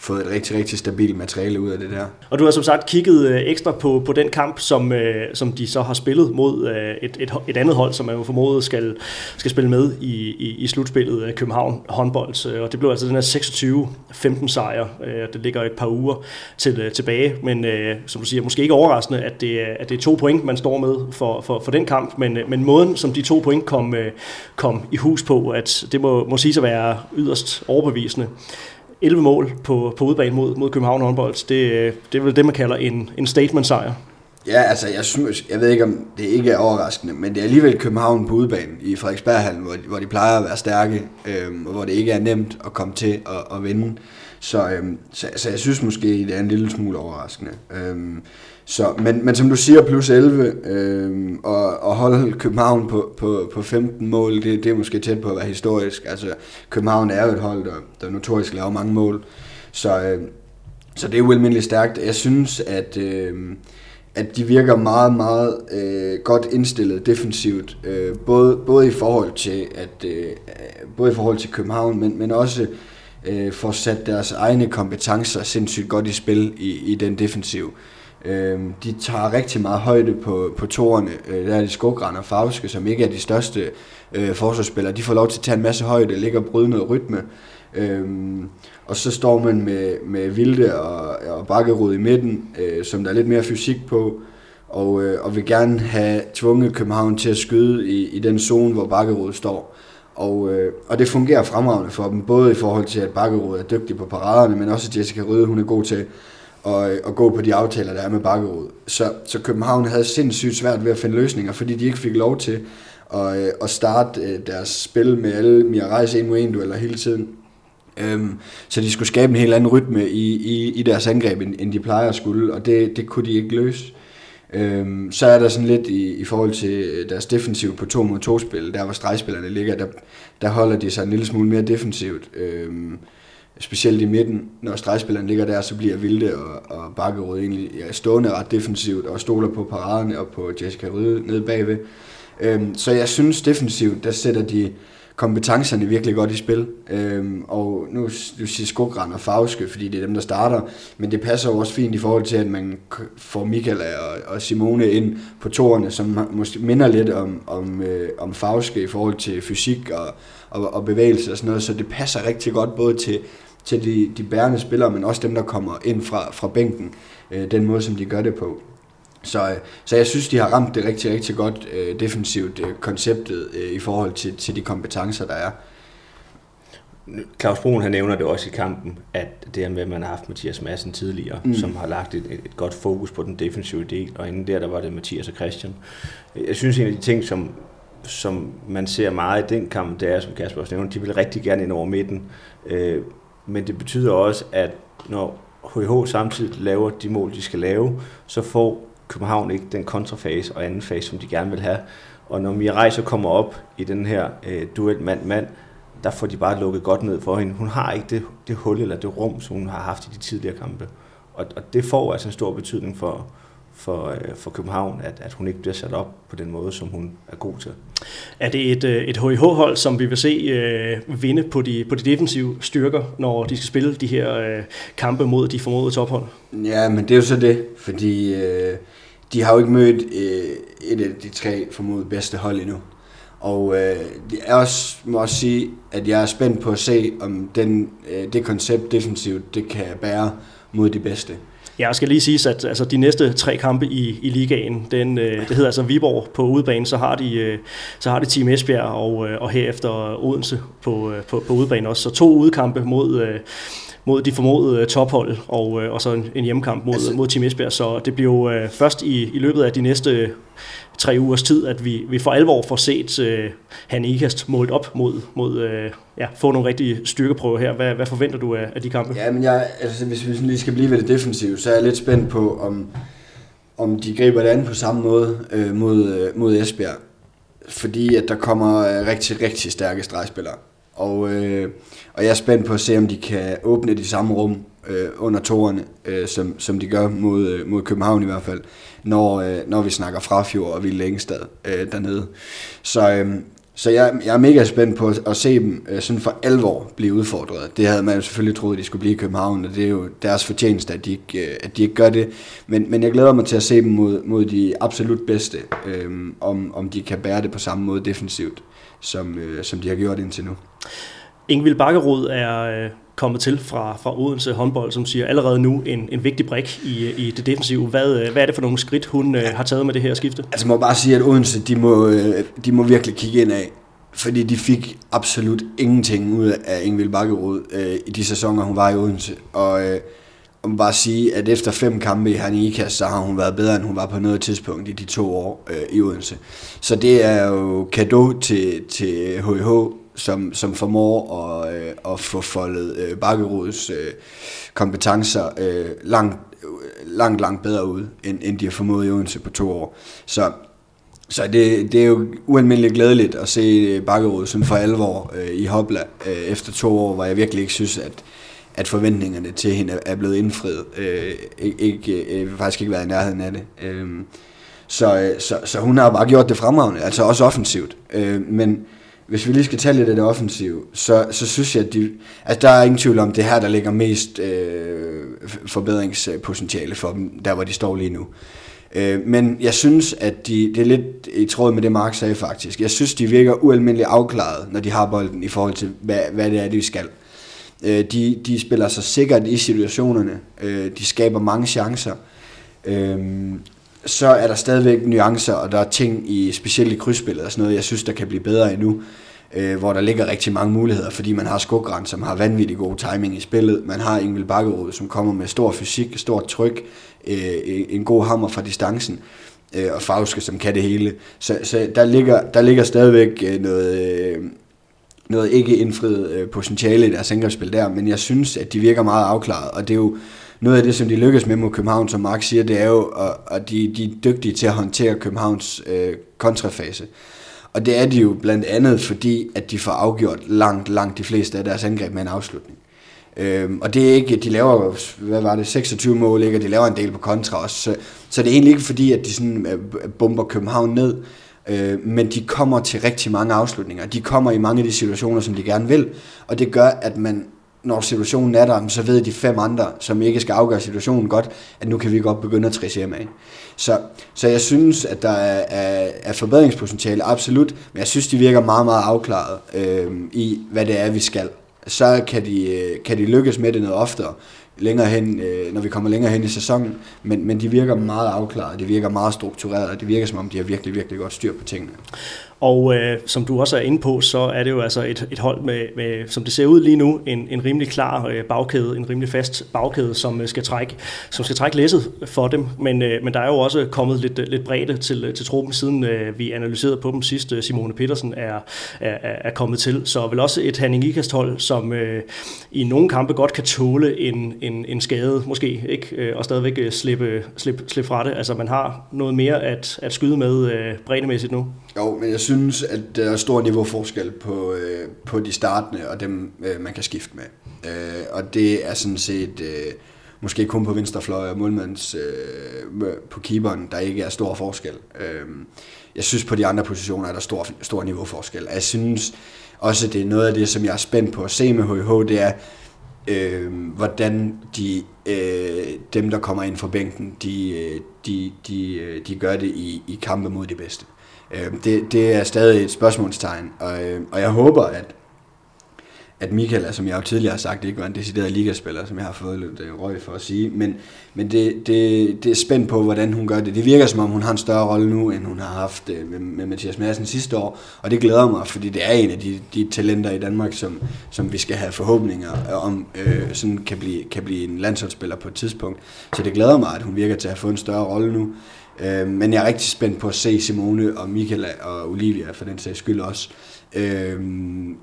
fået et rigtig, rigtig stabilt materiale ud af det der. Og du har som sagt kigget øh, ekstra på, på den kamp, som, øh, som de så har spillet mod øh, et, et, et andet hold, som man jo formodet skal, skal spille med i, i, i slutspillet af København håndbold. Og det blev altså den her 26-15 sejr. Det ligger et par uger til, tilbage, men som du siger, måske ikke overraskende, at det, at det er to point, man står med for, for, for den kamp, men, men måden, som de to point kom, kom i hus på, at det må, må sige at være yderst overbevisende. 11 mål på, på udebane mod, mod København håndbold. Det, det er vel det, man kalder en, en statement-sejr. Ja, altså jeg synes, jeg ved ikke om det ikke er overraskende, men det er alligevel København på udebane i Frederiksberghallen, hvor, hvor de plejer at være stærke, øhm, og hvor det ikke er nemt at komme til at, at vinde. Så, øhm, så, så jeg synes måske, det er en lille smule overraskende. Øhm, så, men, men som du siger, plus 11, øh, og, og holde København på, på, på 15 mål, det, det er måske tæt på at være historisk. Altså, København er jo et hold, der, der notorisk laver mange mål. Så, øh, så det er ualmindeligt stærkt. Jeg synes, at, øh, at de virker meget, meget øh, godt indstillet defensivt. Øh, både, både i forhold til at øh, både i forhold til København, men, men også øh, får sat deres egne kompetencer sindssygt godt i spil i, i den defensiv. Øh, Øhm, de tager rigtig meget højde på, på toerne. Øh, der er de Skogran og Favske, som ikke er de største øh, forsvarsspillere. De får lov til at tage en masse højde, ligge og bryde noget rytme. Øh, og så står man med, med Vilde og, og Bakkerud i midten, øh, som der er lidt mere fysik på. og, øh, og vil gerne have tvunget København til at skyde i, i den zone, hvor Bakkerud står. Og, øh, og det fungerer fremragende for dem, både i forhold til, at Bakkerud er dygtig på paraderne, men også Jessica Røde, hun er god til og, og gå på de aftaler, der er med Bakkerud. Så, så København havde sindssygt svært ved at finde løsninger, fordi de ikke fik lov til at, øh, at starte øh, deres spil med alle Mia Reis en mod en dueller hele tiden. Øhm, så de skulle skabe en helt anden rytme i, i, i deres angreb, end, end de plejer at skulle, og det, det kunne de ikke løse. Øhm, så er der sådan lidt i, i forhold til deres defensiv på 2 mod 2 spil, der hvor stregspillerne ligger, der, der holder de sig en lille smule mere defensivt. Øhm, specielt i midten, når stregspilleren ligger der, så bliver Vilde og, og Bakkerud egentlig ja, stående ret defensivt og stoler på paraderne og på Jessica Røde nede bagved. Øhm, så jeg synes defensivt, der sætter de kompetencerne virkelig godt i spil. Øhm, og nu du siger Skogran og Fauske, fordi det er dem, der starter, men det passer jo også fint i forhold til, at man får Michael og, og Simone ind på toerne, som måske minder lidt om, om, øh, om Fauske i forhold til fysik og, og, og bevægelse og sådan noget, så det passer rigtig godt både til, til de, de bærende spillere, men også dem, der kommer ind fra, fra bænken, øh, den måde, som de gør det på. Så, så jeg synes, de har ramt det rigtig, rigtig godt øh, defensivt øh, konceptet øh, i forhold til, til de kompetencer, der er. Claus Brun han nævner det også i kampen, at det her med, at man har haft Mathias Madsen tidligere, mm. som har lagt et, et godt fokus på den defensive del, og inden der, der var det Mathias og Christian. Jeg synes, en af de ting, som, som man ser meget i den kamp, det er, som Kasper også nævner, de vil rigtig gerne ind over midten, øh, men det betyder også, at når HH samtidig laver de mål, de skal lave, så får København ikke den kontrafase og anden fase, som de gerne vil have. Og når Mia Reiser kommer op i den her øh, duel mand-mand, der får de bare lukket godt ned for hende. Hun har ikke det, det hul eller det rum, som hun har haft i de tidligere kampe. Og, og det får altså en stor betydning for, for, øh, for København, at, at hun ikke bliver sat op på den måde, som hun er god til. Er det et, øh, et HIH-hold, som vi vil se øh, vinde på de, på de defensive styrker, når de skal spille de her øh, kampe mod de formodede tophold? Ja, men det er jo så det, fordi øh, de har jo ikke mødt øh, et af de tre formodede bedste hold endnu. Og øh, jeg også, må også sige, at jeg er spændt på at se, om den, øh, det koncept defensivt, det kan bære mod de bedste. Ja, jeg skal lige sige, at altså, de næste tre kampe i, i ligaen, den, øh, det hedder altså Viborg på udebane, så har de, øh, så har de Team Esbjerg og, øh, og herefter Odense på, øh, på, på udebane også. Så to udekampe mod, øh, mod de formodede tophold, og, øh, og så en, en hjemmekamp mod, altså, mod Team Esbjerg. Så det bliver jo øh, først i, i løbet af de næste tre ugers tid, at vi, vi for alvor får set øh, han Ikast målt op mod, mod øh, ja, få nogle rigtige styrkeprøver her. Hvad, hvad forventer du af, af de kampe? Ja, men jeg, altså, hvis vi lige skal blive ved det defensive, så er jeg lidt spændt på, om, om de griber det an på samme måde øh, mod, øh, mod Esbjerg. Fordi at der kommer øh, rigtig, rigtig stærke stregspillere. Og, øh, og jeg er spændt på at se, om de kan åbne de samme rum øh, under tårerne, øh, som, som de gør mod, øh, mod København i hvert fald, når, øh, når vi snakker Frafjord og Ville Engstad øh, dernede. Så, øh, så jeg, jeg er mega spændt på at, at se dem øh, sådan for alvor blive udfordret. Det havde man jo selvfølgelig troet, at de skulle blive i København, og det er jo deres fortjeneste, at de ikke, øh, at de ikke gør det. Men, men jeg glæder mig til at se dem mod, mod de absolut bedste, øh, om, om de kan bære det på samme måde defensivt, som, øh, som de har gjort indtil nu. Ingvild Bakkerud er øh, kommet til fra, fra Odense håndbold, som siger allerede nu en, en vigtig brik i, i det defensive. Hvad, øh, hvad er det for nogle skridt, hun øh, har taget med det her skifte? Altså må bare sige, at Odense, de må, øh, de må virkelig kigge ind af, fordi de fik absolut ingenting ud af Ingvild Bakkerud øh, i de sæsoner, hun var i Odense. Og øh, jeg må bare sige, at efter fem kampe i Hanika, så har hun været bedre, end hun var på noget tidspunkt i de to år øh, i Odense. Så det er jo kado til, til HH, som, som formår at, øh, at få foldet øh, Bakkerods øh, kompetencer øh, langt, langt, langt bedre ud, end, end de har formået i Odense på to år. Så, så det, det er jo ualmindeligt glædeligt at se øh, Bakkerod sådan for alvor øh, i Hobla øh, efter to år, hvor jeg virkelig ikke synes, at, at forventningerne til hende er blevet indfriet. Øh, ikke, øh, faktisk ikke været i nærheden af det. Øhm, øh, så, så, så hun har bare gjort det fremragende, altså også offensivt. Øh, men hvis vi lige skal tale lidt af det offensive, så, så synes jeg, at de, altså der er ingen tvivl om, det her, der ligger mest øh, forbedringspotentiale for dem, der hvor de står lige nu. Øh, men jeg synes, at de, det er lidt i tråd med det, Mark sagde faktisk. Jeg synes, de virker ualmindeligt afklaret, når de har bolden i forhold til, hvad, hvad det er, de skal. Øh, Øh, de, de spiller sig sikkert i situationerne. Øh, de skaber mange chancer. Øh, så er der stadigvæk nuancer, og der er ting i specielt i krydsspillet og sådan noget, jeg synes, der kan blive bedre endnu øh, hvor der ligger rigtig mange muligheder, fordi man har Skogrand, som har vanvittig god timing i spillet, man har Ingvild Bakkerud, som kommer med stor fysik, stort tryk, øh, en god hammer fra distancen, øh, og Fauske, som kan det hele. Så, så der, ligger, der ligger stadigvæk øh, noget, øh, noget ikke indfriet øh, potentiale i deres angrebsspil der, men jeg synes, at de virker meget afklaret, og det er jo noget af det, som de lykkes med mod København, som Mark siger, det er jo, at de, de er dygtige til at håndtere Københavns øh, kontrafase. Og det er de jo blandt andet, fordi at de får afgjort langt, langt de fleste af deres angreb med en afslutning. Øhm, og det er ikke, de laver, hvad var det, 26 mål, ikke? og de laver en del på kontra også. Så, så det er egentlig ikke fordi, at de sådan øh, bomber København ned, øh, men de kommer til rigtig mange afslutninger. De kommer i mange af de situationer, som de gerne vil, og det gør, at man når situationen er der, så ved de fem andre, som ikke skal afgøre situationen godt, at nu kan vi godt begynde at trisse hjem af. Så, så jeg synes, at der er, er, er forbedringspotentiale, absolut, men jeg synes, de virker meget, meget afklaret øh, i, hvad det er, vi skal. Så kan de, øh, kan de lykkes med det noget oftere, længere hen, øh, når vi kommer længere hen i sæsonen, men, men de virker meget afklaret, de virker meget struktureret, det virker som om, de har virkelig, virkelig godt styr på tingene. Og øh, som du også er inde på, så er det jo altså et, et hold med, med, som det ser ud lige nu, en, en rimelig klar øh, bagkæde, en rimelig fast bagkæde, som øh, skal trække, som skal trække læsset for dem. Men, øh, men der er jo også kommet lidt, øh, lidt bredde til, øh, til truppen, siden øh, vi analyserede på dem sidst. Øh, Simone Petersen er, er, er kommet til. Så vel også et Henning Ikast hold, som øh, i nogle kampe godt kan tåle en, en, en skade, måske, ikke? Øh, og stadigvæk slippe, slippe, slippe fra det. Altså man har noget mere at, at skyde med øh, breddemæssigt nu. Jo, men jeg synes, at der er stor niveauforskel på, øh, på de startende og dem, øh, man kan skifte med. Øh, og det er sådan set øh, måske kun på venstrefløj og målmands øh, på keeperen, der ikke er stor forskel. Øh, jeg synes, på de andre positioner er der stor, stor niveauforskel. Jeg synes også, det er noget af det, som jeg er spændt på at se med HH, det er, øh, hvordan de, øh, dem, der kommer ind fra bænken, de, øh, de, de, øh, de gør det i, i kampe mod de bedste. Øh, det, det er stadig et spørgsmålstegn, og, øh, og jeg håber, at, at Michael, som jeg jo tidligere har sagt, ikke var en decideret ligaspiller, som jeg har fået lidt øh, røg for at sige, men, men det, det, det er spændt på, hvordan hun gør det. Det virker som om, hun har en større rolle nu, end hun har haft øh, med, med Mathias Madsen sidste år, og det glæder mig, fordi det er en af de, de talenter i Danmark, som, som vi skal have forhåbninger øh, om, øh, sådan kan blive, kan blive en landsholdsspiller på et tidspunkt. Så det glæder mig, at hun virker til at have fået en større rolle nu. Øh, men jeg er rigtig spændt på at se Simone og Michaela og Olivia, for den sags skyld også, øh,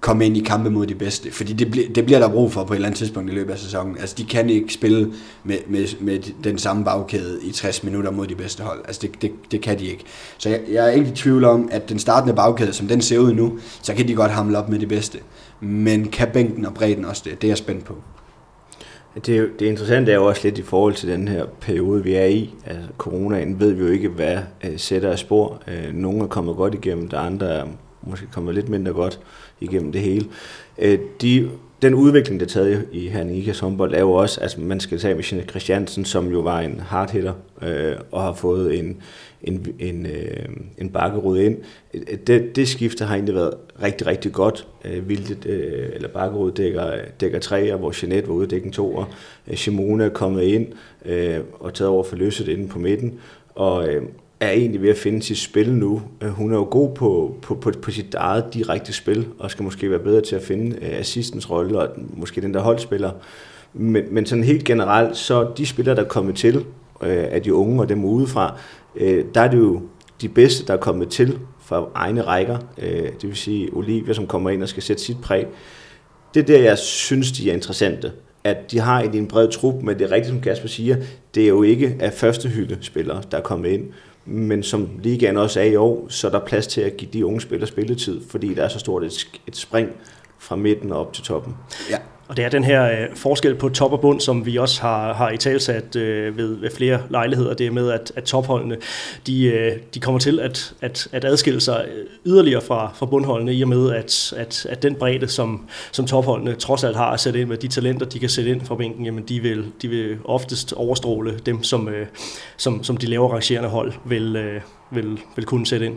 komme ind i kampe mod de bedste. Fordi det, bl- det bliver der brug for på et eller andet tidspunkt i løbet af sæsonen. Altså, de kan ikke spille med, med, med den samme bagkæde i 60 minutter mod de bedste hold. Altså, det, det, det kan de ikke. Så jeg, jeg er ikke i tvivl om, at den startende bagkæde, som den ser ud nu, så kan de godt hamle op med de bedste. Men kan bænken og bredden også det? Det er jeg spændt på. Det, det interessante er jo også lidt i forhold til den her periode, vi er i. Altså, coronaen ved vi jo ikke, hvad uh, sætter af spor. Uh, nogle er kommet godt igennem, der andre er måske kommet lidt mindre godt igennem det hele. Uh, de, den udvikling, der er taget i Hernikas håndbold, er jo også, at altså, man skal tage med Christiansen, som jo var en hardhitter, uh, og har fået en, en, en, øh, en bakkerud ind. Det, det skifte har egentlig været rigtig, rigtig godt. Øh, Vildt, øh, eller bakkerud dækker, dækker tre, hvor Jeanette var ude dækken to. Øh, Simone er kommet ind øh, og taget over for løset inde på midten. Og øh, er egentlig ved at finde sit spil nu. Øh, hun er jo god på, på, på, på sit eget direkte spil, og skal måske være bedre til at finde øh, assistens rolle, og måske den der holdspiller. Men, men sådan helt generelt, så de spillere, der er kommet til, øh, af de unge og dem udefra, øh, der er det jo de bedste, der er kommet til fra egne rækker. Øh, det vil sige Olivia, som kommer ind og skal sætte sit præg. Det er der, jeg synes, de er interessante. At de har en bred trup, men det er rigtigt, som Kasper siger, det er jo ikke af første hylde spillere, der er kommet ind. Men som ligaen også er i år, så er der plads til at give de unge spillere spilletid, fordi der er så stort et, et spring fra midten og op til toppen. Ja, og det er den her øh, forskel på top og bund, som vi også har, har i talsat øh, ved, ved flere lejligheder. Det er med, at, at topholdene de, øh, de kommer til at, at, at adskille sig øh, yderligere fra, fra bundholdene, i og med, at, at, at den bredde, som, som topholdene trods alt har at sætte ind med, de talenter, de kan sætte ind fra bænken, jamen de vil, de vil oftest overstråle dem, som, øh, som, som de lavere rangerende hold vil, øh, vil, vil kunne sætte ind.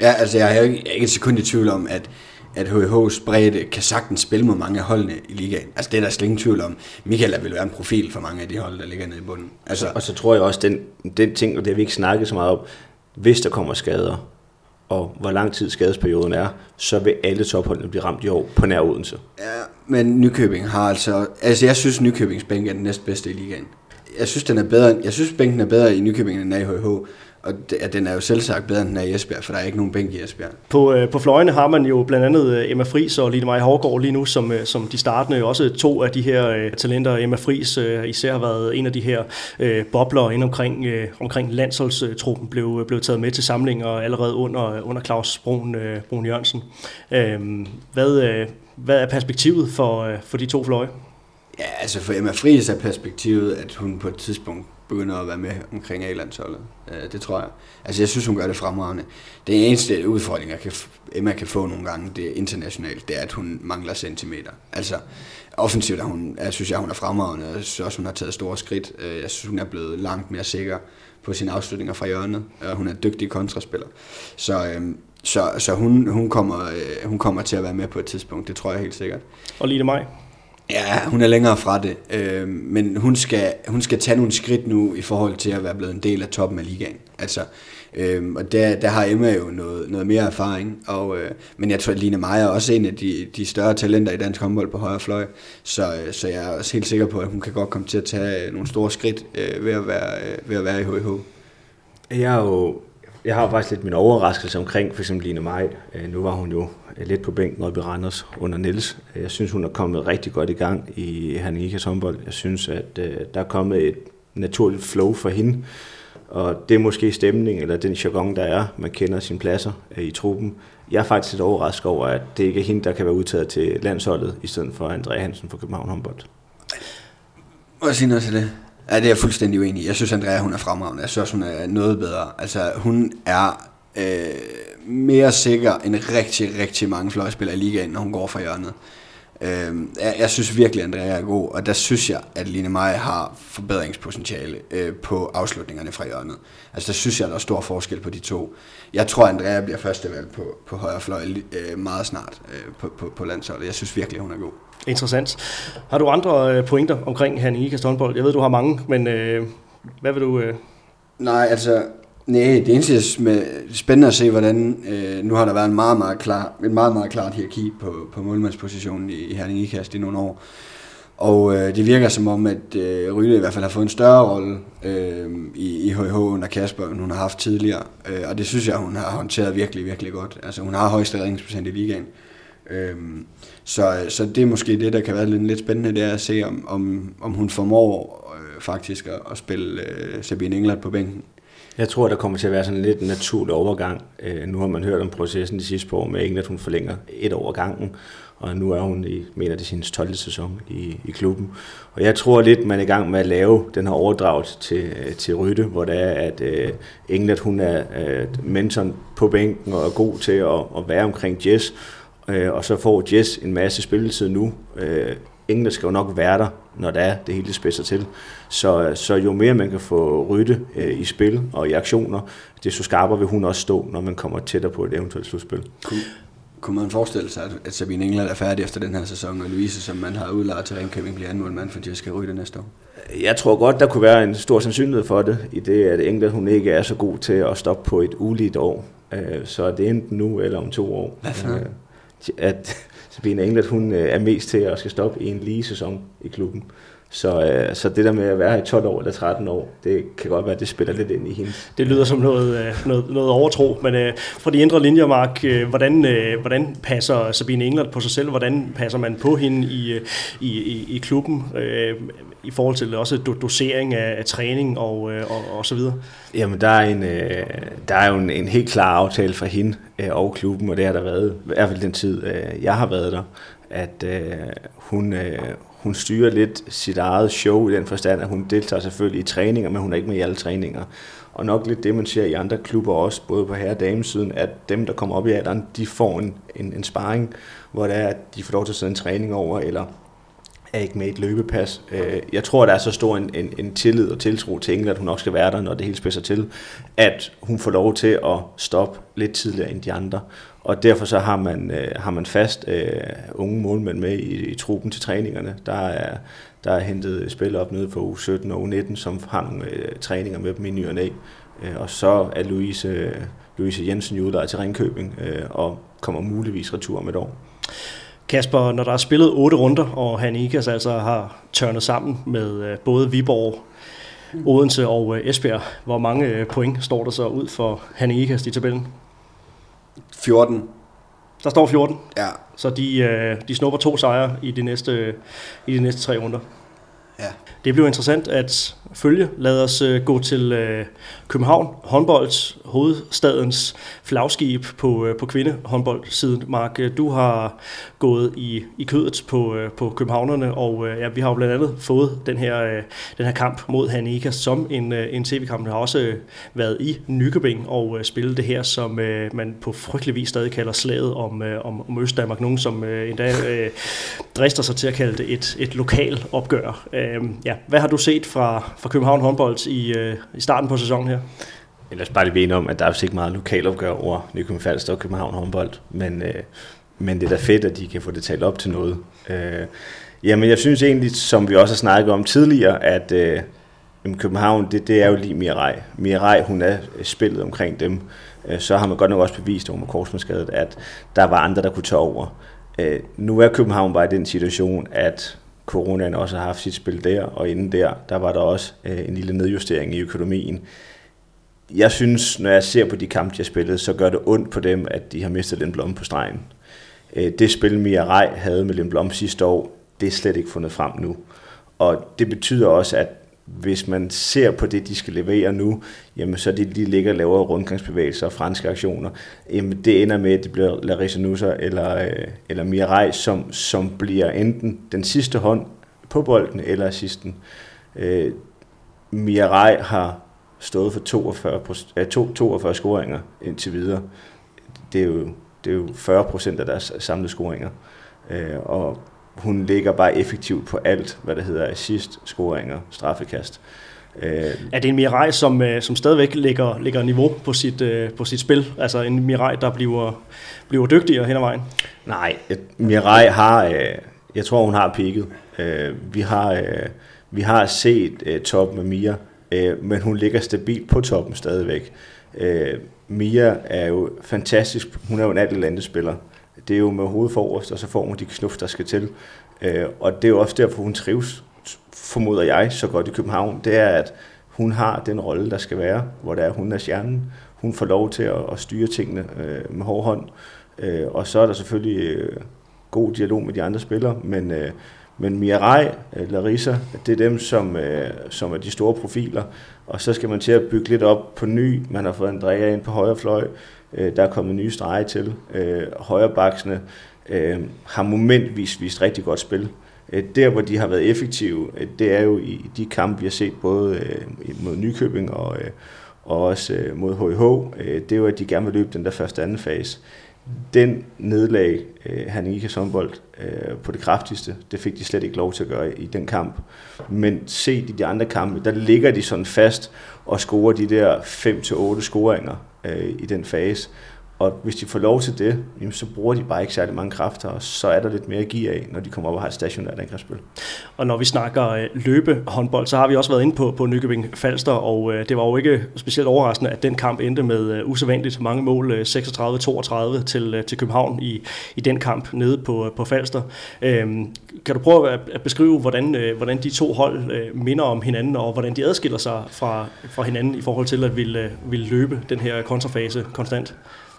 Ja, altså jeg er ikke, jeg er ikke et sekund i tvivl om, at at HH's bredde kan sagtens spille med mange af holdene i ligaen. Altså det er der slet ingen tvivl om. Michael vil være en profil for mange af de hold, der ligger nede i bunden. Altså, Og så tror jeg også, den, den ting, og det har vi ikke snakket så meget om, hvis der kommer skader, og hvor lang tid skadesperioden er, så vil alle topholdene blive ramt i år på nær Odense. ja, men Nykøbing har altså... Altså jeg synes, Nykøbings bænk er den næstbedste i ligaen. Jeg synes, den er bedre, jeg synes, bænken er bedre i Nykøbing end den er i HH. Og det, den er jo selv sagt bedre, end den er i Esbjerg, for der er ikke nogen bænk i Esbjerg. På, øh, på fløjene har man jo blandt andet øh, Emma Fris og Line Maja Hårgaard lige nu, som, øh, som de startende. Også to af de her øh, talenter. Emma Fris øh, især har været en af de her øh, bobler ind omkring, øh, omkring landsholdstruppen, blev, blev taget med til samlinger allerede under, under Claus Brun, øh, Brun Jørgensen. Øh, hvad, øh, hvad er perspektivet for, øh, for de to fløje? Ja, altså for Emma Friis er perspektivet, at hun på et tidspunkt begynder at være med omkring A-landsholdet. Øh, Det tror jeg. Altså jeg synes, hun gør det fremragende. Den eneste udfordring, jeg kan, Emma kan få nogle gange, det er internationalt, det er, at hun mangler centimeter. Altså offensivt er hun, jeg synes jeg, hun er fremragende. Jeg synes også, hun har taget store skridt. Øh, Jeg synes, hun er blevet langt mere sikker på sine afslutninger fra hjørnet. Og hun er dygtig kontraspiller. Så, øhm, så, så hun, hun, kommer, øh, hun kommer til at være med på et tidspunkt, det tror jeg helt sikkert. Og Line Maj? Ja, hun er længere fra det, øh, men hun skal, hun skal tage nogle skridt nu i forhold til at være blevet en del af toppen af ligaen. Altså, øh, og der, der har Emma jo noget, noget mere erfaring, og, øh, men jeg tror, at Line Meyer er også en af de, de større talenter i dansk håndbold på højre fløj, så, øh, så jeg er også helt sikker på, at hun kan godt komme til at tage nogle store skridt øh, ved, at være, øh, ved at være i HH. Jeg er jo jeg har faktisk lidt min overraskelse omkring for eksempel Line Maj. Øh, nu var hun jo øh, lidt på bænken oppe i Randers under Niels. Øh, jeg synes, hun er kommet rigtig godt i gang i Herningikas håndbold. Jeg synes, at der er kommet et naturligt flow for hende. Og det er måske stemning, eller den jargon, der er. Man kender sine pladser i truppen. Jeg er faktisk lidt overrasket over, at det ikke er hende, der kan være udtaget til landsholdet, i stedet for Andrea Hansen fra København håndbold. Hvad siger du til det? Ja, det er jeg fuldstændig uenig i. Jeg synes, Andrea, hun er fremragende. Jeg synes, hun er noget bedre. Altså, hun er øh, mere sikker end rigtig, rigtig mange fløjspillere i ligaen, når hun går fra hjørnet. Øh, jeg, jeg synes virkelig, Andrea er god, og der synes jeg, at Line Maj har forbedringspotentiale øh, på afslutningerne fra hjørnet. Altså, der synes jeg, der er stor forskel på de to. Jeg tror, Andrea bliver førstevalg på, på højre fløj øh, meget snart øh, på, på, på landsholdet. Jeg synes virkelig, hun er god. Interessant. Har du andre øh, pointer omkring Herning Ikast håndbold? Jeg ved, du har mange, men øh, hvad vil du... Øh... Nej, altså, nej, det eneste er synes med, spændende at se, hvordan, øh, nu har der været en meget, meget klar, et meget, meget klart hierarki på, på målmandspositionen i, i Herning Ikast i nogle år. Og øh, det virker som om, at øh, Ryde i hvert fald har fået en større rolle øh, i, i HH under Kasper, end hun har haft tidligere. Øh, og det synes jeg, hun har håndteret virkelig, virkelig godt. Altså hun har højeste redningsprocent i ligaen. Øh, så, så det er måske det, der kan være lidt, lidt spændende, det er at se, om, om, om hun formår øh, faktisk at, at spille øh, Sabine England på bænken. Jeg tror, der kommer til at være sådan lidt en naturlig overgang. Øh, nu har man hørt om processen de sidste par år med England, at hun forlænger et år gangen, og nu er hun i, mener det sin 12. sæson i, i klubben. Og jeg tror lidt, man er i gang med at lave den her overdragelse til, øh, til Rytte, hvor det er, at øh, England hun er øh, mentoren på bænken og er god til at, at være omkring Jess, øh, og så får Jess en masse spilletid nu. Øh, England skal jo nok være der, når det er, det hele spidser til. Så, så jo mere man kan få Rytte øh, i spil og i aktioner, desto skarpere vil hun også stå, når man kommer tættere på et eventuelt slutspil. Kunne, kunne man forestille sig, at, at Sabine England er færdig efter den her sæson, og Louise, som man har udlejet til Ringkøbing, bliver anden målmand for Jessica Rytte næste år? Jeg tror godt, der kunne være en stor sandsynlighed for det, i det, at England hun ikke er så god til at stoppe på et uligt år. Øh, Så det er enten nu eller om to år. Hvad for? Øh, at Sabine England hun øh, er mest til at skal stoppe i en lige sæson i klubben. Så, øh, så det der med at være i 12 år eller 13 år, det kan godt være, at det spiller lidt ind i hende. Det lyder som noget, øh, noget, noget overtro, men øh, fra de indre linjer, Mark, øh, hvordan, øh, hvordan passer Sabine England på sig selv? Hvordan passer man på hende i, øh, i, i, i klubben øh, i forhold til også do- dosering af, af træning og, øh, og, og så videre? Jamen, der er, en, øh, der er jo en, en helt klar aftale for hende øh, og klubben, og det har der været, i hvert fald den tid, øh, jeg har været der, at øh, hun, øh, hun styrer lidt sit eget show i den forstand, at hun deltager selvfølgelig i træninger, men hun er ikke med i alle træninger. Og nok lidt det, man ser i andre klubber også, både på herre- og damesiden, at dem, der kommer op i alderen, de får en, en, en sparring, hvor det er, at de får lov til at sidde en træning over, eller er ikke med i et løbepas. Øh, jeg tror, der er så stor en, en, en tillid og tiltro til England, at hun nok skal være der, når det hele spidser til, at hun får lov til at stoppe lidt tidligere end de andre og derfor så har man, øh, har man fast øh, unge målmænd med i, i truppen til træningerne. Der er, der er hentet spil op nede på u 17 og u 19, som har nogle øh, træninger med dem i ny og næ. Øh, og så er Louise, øh, Louise Jensen jo udlejet til Ringkøbing øh, og kommer muligvis retur om et år. Kasper, når der er spillet otte runder, og Hanikas altså har tørnet sammen med øh, både Viborg, Odense og øh, Esbjerg, hvor mange øh, point står der så ud for Hanikas i tabellen? 14. Der står 14? Ja. Så de, de snupper to sejre i de næste, i de næste tre runder? Ja. Det bliver interessant at følge. Lad os øh, gå til øh, København, håndbold, hovedstadens flagskib på, øh, på kvindehåndboldsiden. Mark, øh, du har gået i, i kødet på, øh, på københavnerne, og øh, ja, vi har jo blandt andet fået den her, den her kamp mod Hanika som en, en tv-kamp. Den har også været i Nykøbing og spillet det her, som man på frygtelig vis stadig kalder slaget om, om, om Østdanmark. Nogen, som endda drister sig til at kalde det et, et lokal opgør. Øhm, ja, hvad har du set fra, fra København håndbold i, øh, i starten på sæsonen her? Ellers bare lige ved om, at der er jo ikke meget lokalopgør over Nykøbing Falster og København håndbold, men, øh, men det er da fedt, at de kan få det talt op til noget. Øh, jamen, jeg synes egentlig, som vi også har snakket om tidligere, at øh, København, det, det er jo lige Mirai. Mirai, hun er øh, spillet omkring dem. Øh, så har man godt nok også bevist over med korsmandsskadet, at der var andre, der kunne tage over. Øh, nu er København bare i den situation, at coronaen også har haft sit spil der, og inden der, der var der også øh, en lille nedjustering i økonomien. Jeg synes, når jeg ser på de kampe, de har spillet, så gør det ondt på dem, at de har mistet den blomme på stregen. Øh, det spil, Mia Rej havde med Blom sidste år, det er slet ikke fundet frem nu. Og det betyder også, at hvis man ser på det, de skal levere nu, jamen så det, de ligger lavere rundgangsbevægelser og franske aktioner, jamen det ender med, at det bliver Larissa Nusser eller, øh, eller eller Rej, som, som bliver enten den sidste hånd på bolden eller assisten. Øh, Rej har stået for 42, øh, 42 scoringer indtil videre. Det er jo, det er jo 40 procent af deres samlede scoringer. Øh, og hun ligger bare effektivt på alt, hvad der hedder assist, scoringer, straffekast. Øh, er det en Mirai, som, øh, som stadigvæk ligger, ligger niveau på sit, øh, på sit spil? Altså en Mirai, der bliver, bliver dygtigere hen ad vejen? Nej, Mirai har, jeg tror hun har peaked. Vi har, vi har set top med Mia, Øh, men hun ligger stabilt på toppen stadigvæk. Øh, Mia er jo fantastisk, hun er jo en alt spiller det er jo med hovedet forrest, og så får hun de knuff, der skal til. Øh, og det er jo også derfor, hun trives, formoder jeg, så godt i København. Det er, at hun har den rolle, der skal være, hvor der er, hun er stjernen. Hun får lov til at, at styre tingene øh, med hård hånd. Øh, og så er der selvfølgelig øh, god dialog med de andre spillere, men, øh, men Mirai, øh, Larissa, det er dem, som, øh, som er de store profiler. Og så skal man til at bygge lidt op på ny. Man har fået Andrea ind på højre fløj. Øh, der er kommet nye streger til. Øh, højrebaksene øh, har momentvis vist rigtig godt spil. Øh, der, hvor de har været effektive, øh, det er jo i de kampe, vi har set både øh, mod Nykøbing og, øh, og også øh, mod HH. Øh, det er jo, at de gerne vil løbe den der første anden fase. Den nedlag øh, han ikke håndbold øh, på det kraftigste, det fik de slet ikke lov til at gøre i den kamp. Men set i de andre kampe, der ligger de sådan fast og scorer de der 5-8 scoringer øh, i den fase. Og hvis de får lov til det, jamen, så bruger de bare ikke særlig mange kræfter, og så er der lidt mere at give af, når de kommer op og har et stationært angrebsspil. Og når vi snakker øh, løbehåndbold, så har vi også været inde på, på Nykøbing Falster, og øh, det var jo ikke specielt overraskende, at den kamp endte med øh, usædvanligt mange mål, øh, 36-32 til, øh, til København i, i den kamp nede på, øh, på Falster. Øh, kan du prøve at, at beskrive, hvordan, øh, hvordan de to hold øh, minder om hinanden, og hvordan de adskiller sig fra, fra hinanden i forhold til at ville, øh, ville løbe den her kontrafase konstant?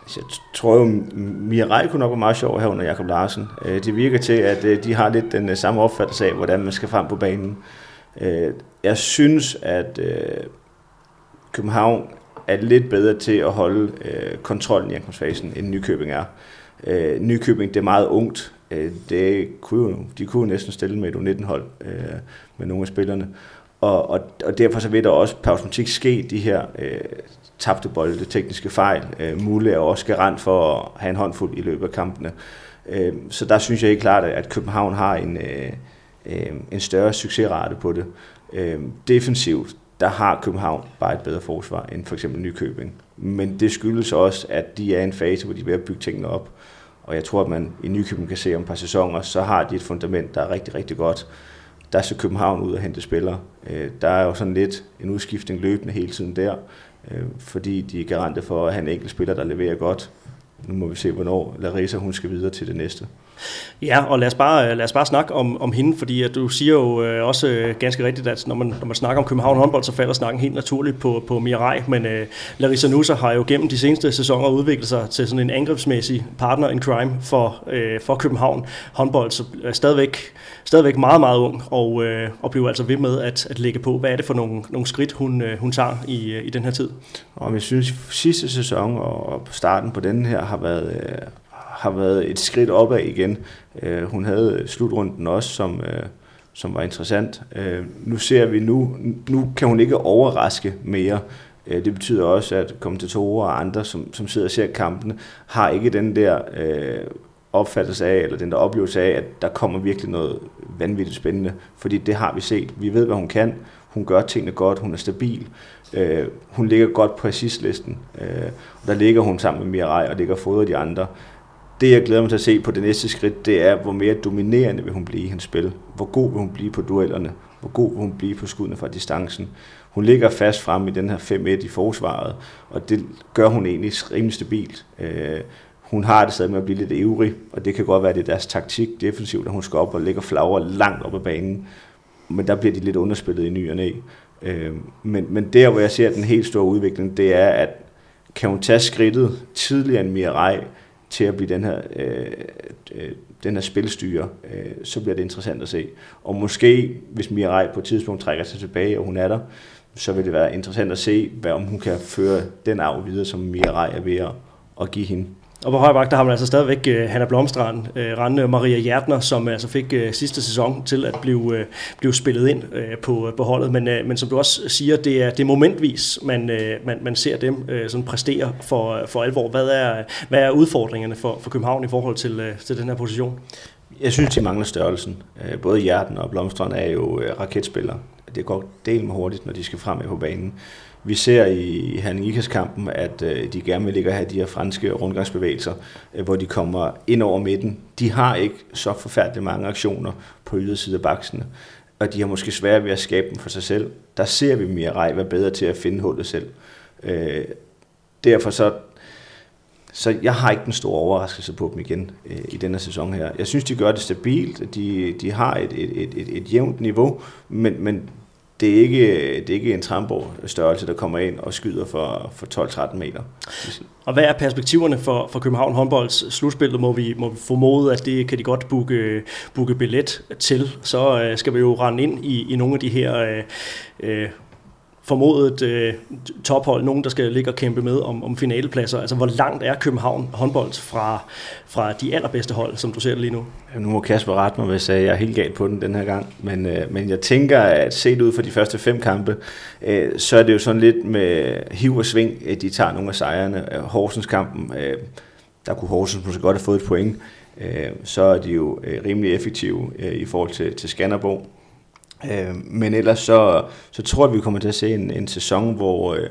Altså, jeg tror jo, Mirai kunne nok være meget sjov her under Jakob Larsen. Øh, det virker til, at øh, de har lidt den øh, samme opfattelse af, hvordan man skal frem på banen. Jeg synes, at København er lidt bedre til at holde kontrollen i ankomstfasen, end Nykøbing er. Nykøbing, det er meget ungt. Det kunne jo, de kunne jo næsten stille med et U19-hold med nogle af spillerne. Og, og, og derfor så vil der også per automatik ske de her øh, tabte bolde, tekniske fejl, øh, Mule er også garant for at have en håndfuld i løbet af kampene. Øh, så der synes jeg ikke klart, at København har en, øh, øh, en større succesrate på det. Øh, defensivt, der har København bare et bedre forsvar end for eksempel Nykøbing. Men det skyldes også, at de er i en fase, hvor de er ved at bygge tingene op. Og jeg tror, at man i Nykøbing kan se om et par sæsoner, så har de et fundament, der er rigtig, rigtig godt. Der ser København ud og hente spillere. Øh, der er jo sådan lidt en udskiftning løbende hele tiden der, øh, fordi de er garante for at have en enkelt spiller, der leverer godt. Nu må vi se, hvornår Larissa hun skal videre til det næste. Ja, og lad os bare, lad os bare snakke om, om hende, fordi at du siger jo øh, også øh, ganske rigtigt, at når man, når man snakker om København håndbold, så falder snakken helt naturligt på, på Mirai, men øh, Larissa Nusa har jo gennem de seneste sæsoner udviklet sig til sådan en angrebsmæssig partner in crime for, øh, for København håndbold, så er stadigvæk, stadigvæk meget, meget ung, og, øh, og bliver altså ved med at, at lægge på. Hvad er det for nogle, nogle skridt, hun, øh, hun tager i, øh, i den her tid? Og jeg synes, sidste sæson og starten på den her har været, øh, har været et skridt opad igen. Øh, hun havde slutrunden også, som, øh, som var interessant. Øh, nu ser vi nu, nu kan hun ikke overraske mere. Øh, det betyder også, at kommentatorer og andre, som, som sidder og ser kampene, har ikke den der øh, opfattelse af, eller den der oplevelse af, at der kommer virkelig noget vanvittigt spændende. Fordi det har vi set. Vi ved, hvad hun kan. Hun gør tingene godt. Hun er stabil. Øh, hun ligger godt på assistlisten. Øh, og der ligger hun sammen med Mirai og ligger fodret de andre det, jeg glæder mig til at se på det næste skridt, det er, hvor mere dominerende vil hun blive i hendes spil. Hvor god vil hun blive på duellerne. Hvor god vil hun blive på skuddene fra distancen. Hun ligger fast frem i den her 5-1 i forsvaret, og det gør hun egentlig rimelig stabilt. Øh, hun har det stadig med at blive lidt ivrig, og det kan godt være, at det er deres taktik defensivt, at hun skal op og ligger flagre langt op ad banen. Men der bliver de lidt underspillet i ny og næ. Øh, men, men der, hvor jeg ser den helt store udvikling, det er, at kan hun tage skridtet tidligere end Mirai, til at blive den her, øh, øh den her spilstyre, øh, så bliver det interessant at se. Og måske, hvis Mirai på et tidspunkt trækker sig tilbage, og hun er der, så vil det være interessant at se, hvad, om hun kan føre den arv videre, som Mirai er ved at, at give hende. Og på højre bak, der har man altså stadigvæk uh, Hanna Blomstrand, øh, uh, Rande Maria Hjertner, som altså fik uh, sidste sæson til at blive, uh, blive spillet ind uh, på, på holdet. Men, uh, men som du også siger, det er, det er momentvis, man, uh, man, man ser dem uh, sådan præstere for, for alvor. Hvad er, hvad er udfordringerne for, for København i forhold til, uh, til den her position? Jeg synes, de mangler størrelsen. Både Hjerten og Blomstrand er jo raketspillere. Det går del med hurtigt, når de skal frem på banen. Vi ser i Herning kampen at øh, de gerne vil ligge og have de her franske rundgangsbevægelser, øh, hvor de kommer ind over midten. De har ikke så forfærdeligt mange aktioner på ydersiden af baksene, og de har måske svært ved at skabe dem for sig selv. Der ser vi Mirai være bedre til at finde hullet selv. Øh, derfor så så jeg har ikke den store overraskelse på dem igen øh, i denne sæson her. Jeg synes, de gør det stabilt. De, de har et, et, et, et, et jævnt niveau, men, men det er ikke, det er ikke en Tramborg størrelse, der kommer ind og skyder for, for 12-13 meter. Og hvad er perspektiverne for, for København håndbolds slutspil? Må vi, må vi formode, at det kan de godt booke, booke billet til. Så øh, skal vi jo rende ind i, i nogle af de her øh, øh formodet øh, tophold, nogen der skal ligge og kæmpe med om, om finalepladser. Altså hvor langt er København håndbold fra, fra de allerbedste hold, som du ser det lige nu? Ja, nu må Kasper rette mig, hvis jeg er helt galt på den den her gang. Men, øh, men jeg tænker, at set ud for de første fem kampe, øh, så er det jo sådan lidt med hiv og sving, at de tager nogle af sejrene. Øh, Horsens kampen, øh, der kunne Horsens måske godt have fået et point. Øh, så er de jo øh, rimelig effektive øh, i forhold til, til Skanderborg. Øh, men ellers så, så tror jeg, at vi kommer til at se en, en sæson, hvor øh,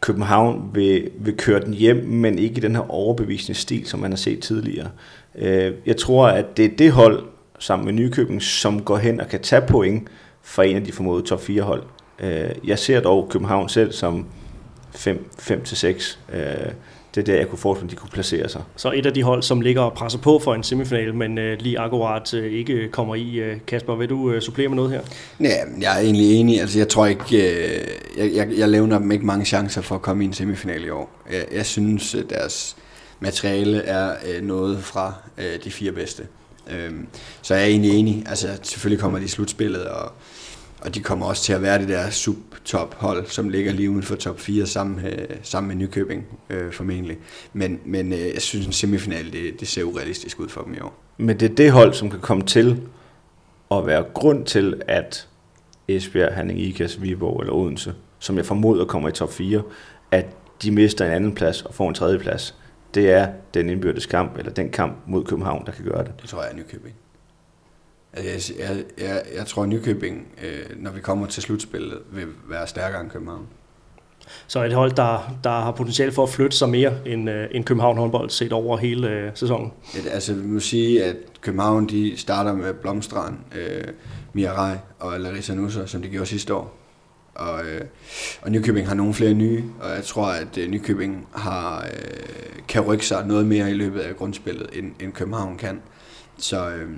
København vil, vil køre den hjem, men ikke i den her overbevisende stil, som man har set tidligere. Øh, jeg tror, at det er det hold, sammen med Nykøbing, som går hen og kan tage point fra en af de formodede top 4 hold. Øh, jeg ser dog København selv som 5-6 det er der, jeg kunne forestille, at de kunne placere sig. Så et af de hold, som ligger og presser på for en semifinal, men uh, lige akkurat uh, ikke kommer i. Uh, Kasper, vil du uh, supplere med noget her? Ja, jeg er egentlig enig. Altså, jeg tror ikke, jeg, jeg, jeg levner dem ikke mange chancer for at komme i en semifinal i år. Jeg, jeg synes, at deres materiale er noget fra de fire bedste. Uh, så jeg er egentlig enig. Altså, selvfølgelig kommer de i slutspillet, og og de kommer også til at være det der sub-top hold, som ligger lige uden for top 4 sammen, med, sammen med Nykøbing øh, formentlig. Men, men øh, jeg synes, en semifinal, det, det ser urealistisk ud for dem i år. Men det er det hold, som kan komme til at være grund til, at Esbjerg, Hanning Ikas, Viborg eller Odense, som jeg formoder kommer i top 4, at de mister en anden plads og får en tredje plads. Det er den indbyrdes kamp, eller den kamp mod København, der kan gøre det. Det tror jeg er Nykøbing. Altså, jeg, jeg, jeg, jeg tror, Nykøbing, øh, når vi kommer til slutspillet, vil være stærkere end København. Så et hold, der, der har potentiale for at flytte sig mere end, øh, end København håndbold set over hele øh, sæsonen. Et, altså, vi må sige, at København de starter med Blomstrand, øh, Mirai og Larissa Nusser, som de gjorde sidste år. Og, øh, og Nykøbing har nogle flere nye, og jeg tror, at øh, Nykøbing har, øh, kan rykke sig noget mere i løbet af grundspillet, end, end København kan. Så øh,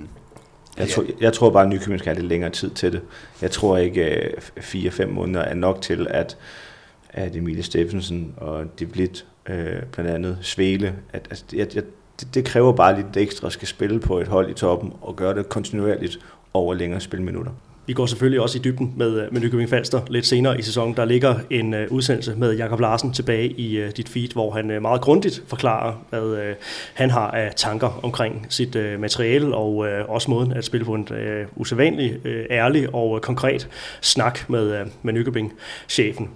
jeg, tror, jeg tror bare, at Nykøbing skal have lidt længere tid til det. Jeg tror ikke, øh, 4-5 måneder er nok til, at, at Emilie Steffensen og De Blit, øh, blandt andet Svele, at, altså, jeg, jeg, det, det kræver bare lidt ekstra skal spille på et hold i toppen og gøre det kontinuerligt over længere spilminutter. Vi går selvfølgelig også i dybden med, øh, med Nykøbing Falster lidt senere i sæsonen. Der ligger en uh, udsendelse med Jakob Larsen tilbage i uh, dit feed, hvor han uh, meget grundigt forklarer, hvad uh, han har af tanker omkring sit uh, materiale og uh, også måden at spille på en uh, usædvanlig, uh, ærlig og uh, konkret snak med, uh, med Nykøbing-chefen.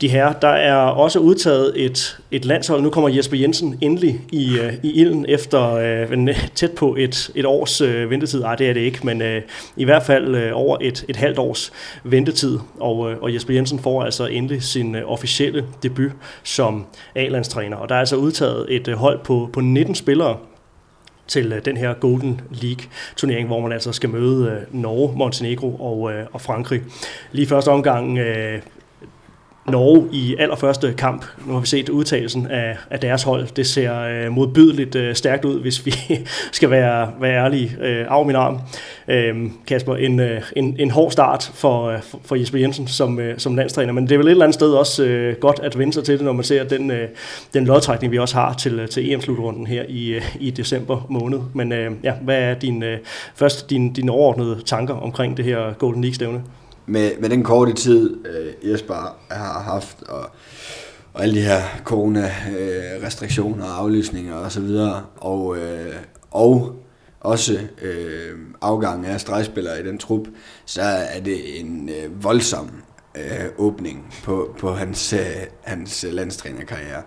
De her, der er også udtaget et, et landshold. Nu kommer Jesper Jensen endelig i, uh, i ilden efter uh, tæt på et, et års uh, ventetid. Ej, det er det ikke, men uh, i hvert fald uh, over et et, et halvt års ventetid, og, øh, og Jesper Jensen får altså endelig sin øh, officielle debut som A-landstræner. Og der er altså udtaget et øh, hold på, på 19 spillere, til den her Golden League turnering, hvor man altså skal møde Norge, Montenegro og, og Frankrig. Lige første omgang Norge i allerførste kamp. Nu har vi set udtalelsen af, af deres hold. Det ser øh, modbydeligt øh, stærkt ud, hvis vi skal være, være ærlige. Øh, af min arm. Øh, Kasper, en, øh, en, en hård start for, øh, for Jesper Jensen som, øh, som landstræner, men det er vel et eller andet sted også øh, godt at vende sig til det, når man ser den, øh, den lodtrækning, vi også har til, øh, til EM-slutrunden her i, øh, i december måned. Men øh, ja, hvad er din, øh, først dine din overordnede tanker omkring det her Golden League-stævne? Med, med den korte tid, øh, Jesper har haft, og, og alle de her corona-restriktioner og aflysninger osv., og, så videre, og, øh, og også øh, afgangen af stregspillere i den trup, så er det en øh, voldsom øh, åbning på, på hans, øh, hans øh, landstrænerkarriere.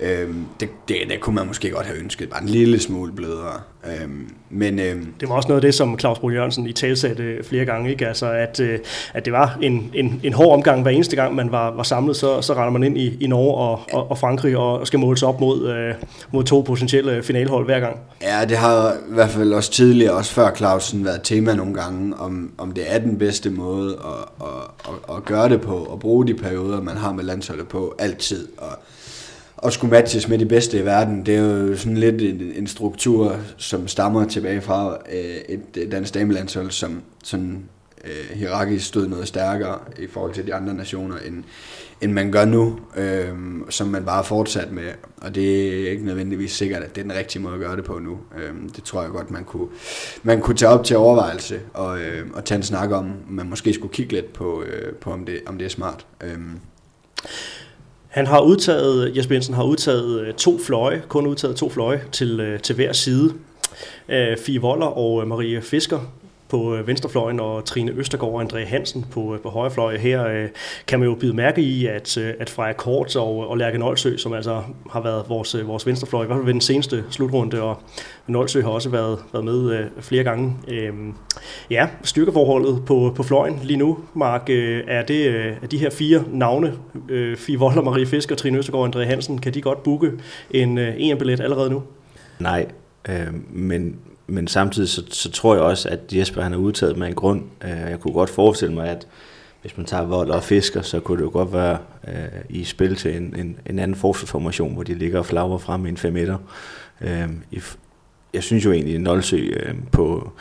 Øh, det, det, det kunne man måske godt have ønsket, bare en lille smule blødere. Øh, men, øh, det var også noget af det, som Claus Bro Jørgensen i talsatte flere gange, ikke? Altså, at, øh, at det var en, en, en hård omgang hver eneste gang, man var, var samlet, så, så render man ind i, i Norge og, og, og Frankrig og skal måle sig op mod, øh, mod to potentielle finalehold hver gang. Ja, det har i hvert fald også tidligere, også før Clausen, været tema nogle gange, om, om det er den bedste måde at, at, at, at gøre det på, og bruge de perioder, man har med landsholdet på, altid. Og, og skulle matches med de bedste i verden, det er jo sådan lidt en, en struktur, som stammer tilbage fra øh, et dansk damelandshold, som sådan øh, hierarkisk stod noget stærkere i forhold til de andre nationer, end, end man gør nu, øh, som man bare har fortsat med. Og det er ikke nødvendigvis sikkert, at det er den rigtige måde at gøre det på nu. Øh, det tror jeg godt, man kunne, man kunne tage op til overvejelse og, øh, og tage en snak om, man måske skulle kigge lidt på, øh, på om, det, om det er smart. Øh. Han har udtaget, Jesper Jensen har udtaget øh, to fløje, kun udtaget to fløje til, øh, til hver side. Øh, Fie Voller og Marie Fisker på øh, venstrefløjen, og Trine Østergaard og André Hansen på, øh, på højrefløjen. Her øh, kan man jo bide mærke i, at, øh, at Freja Kort og, og Lærke Nolsø, som altså har været vores, vores venstrefløj, i hvert fald ved den seneste slutrunde, og Nolsø har også været, været med øh, flere gange. Øh, ja, styrkeforholdet på, på fløjen lige nu, Mark, øh, er det øh, er de her fire navne, øh, Fie Vold og Marie Fisker, Trine Østergaard og André Hansen, kan de godt booke en øh, EM-billet allerede nu? Nej, øh, men men samtidig så, så tror jeg også, at Jesper han er udtaget med en grund. Øh, jeg kunne godt forestille mig, at hvis man tager vold og fisker, så kunne det jo godt være øh, i spil til en, en, en anden forsvarsformation, hvor de ligger og flagrer frem i en 5 meter. Øh, jeg synes jo egentlig, at Nolsø øh, på,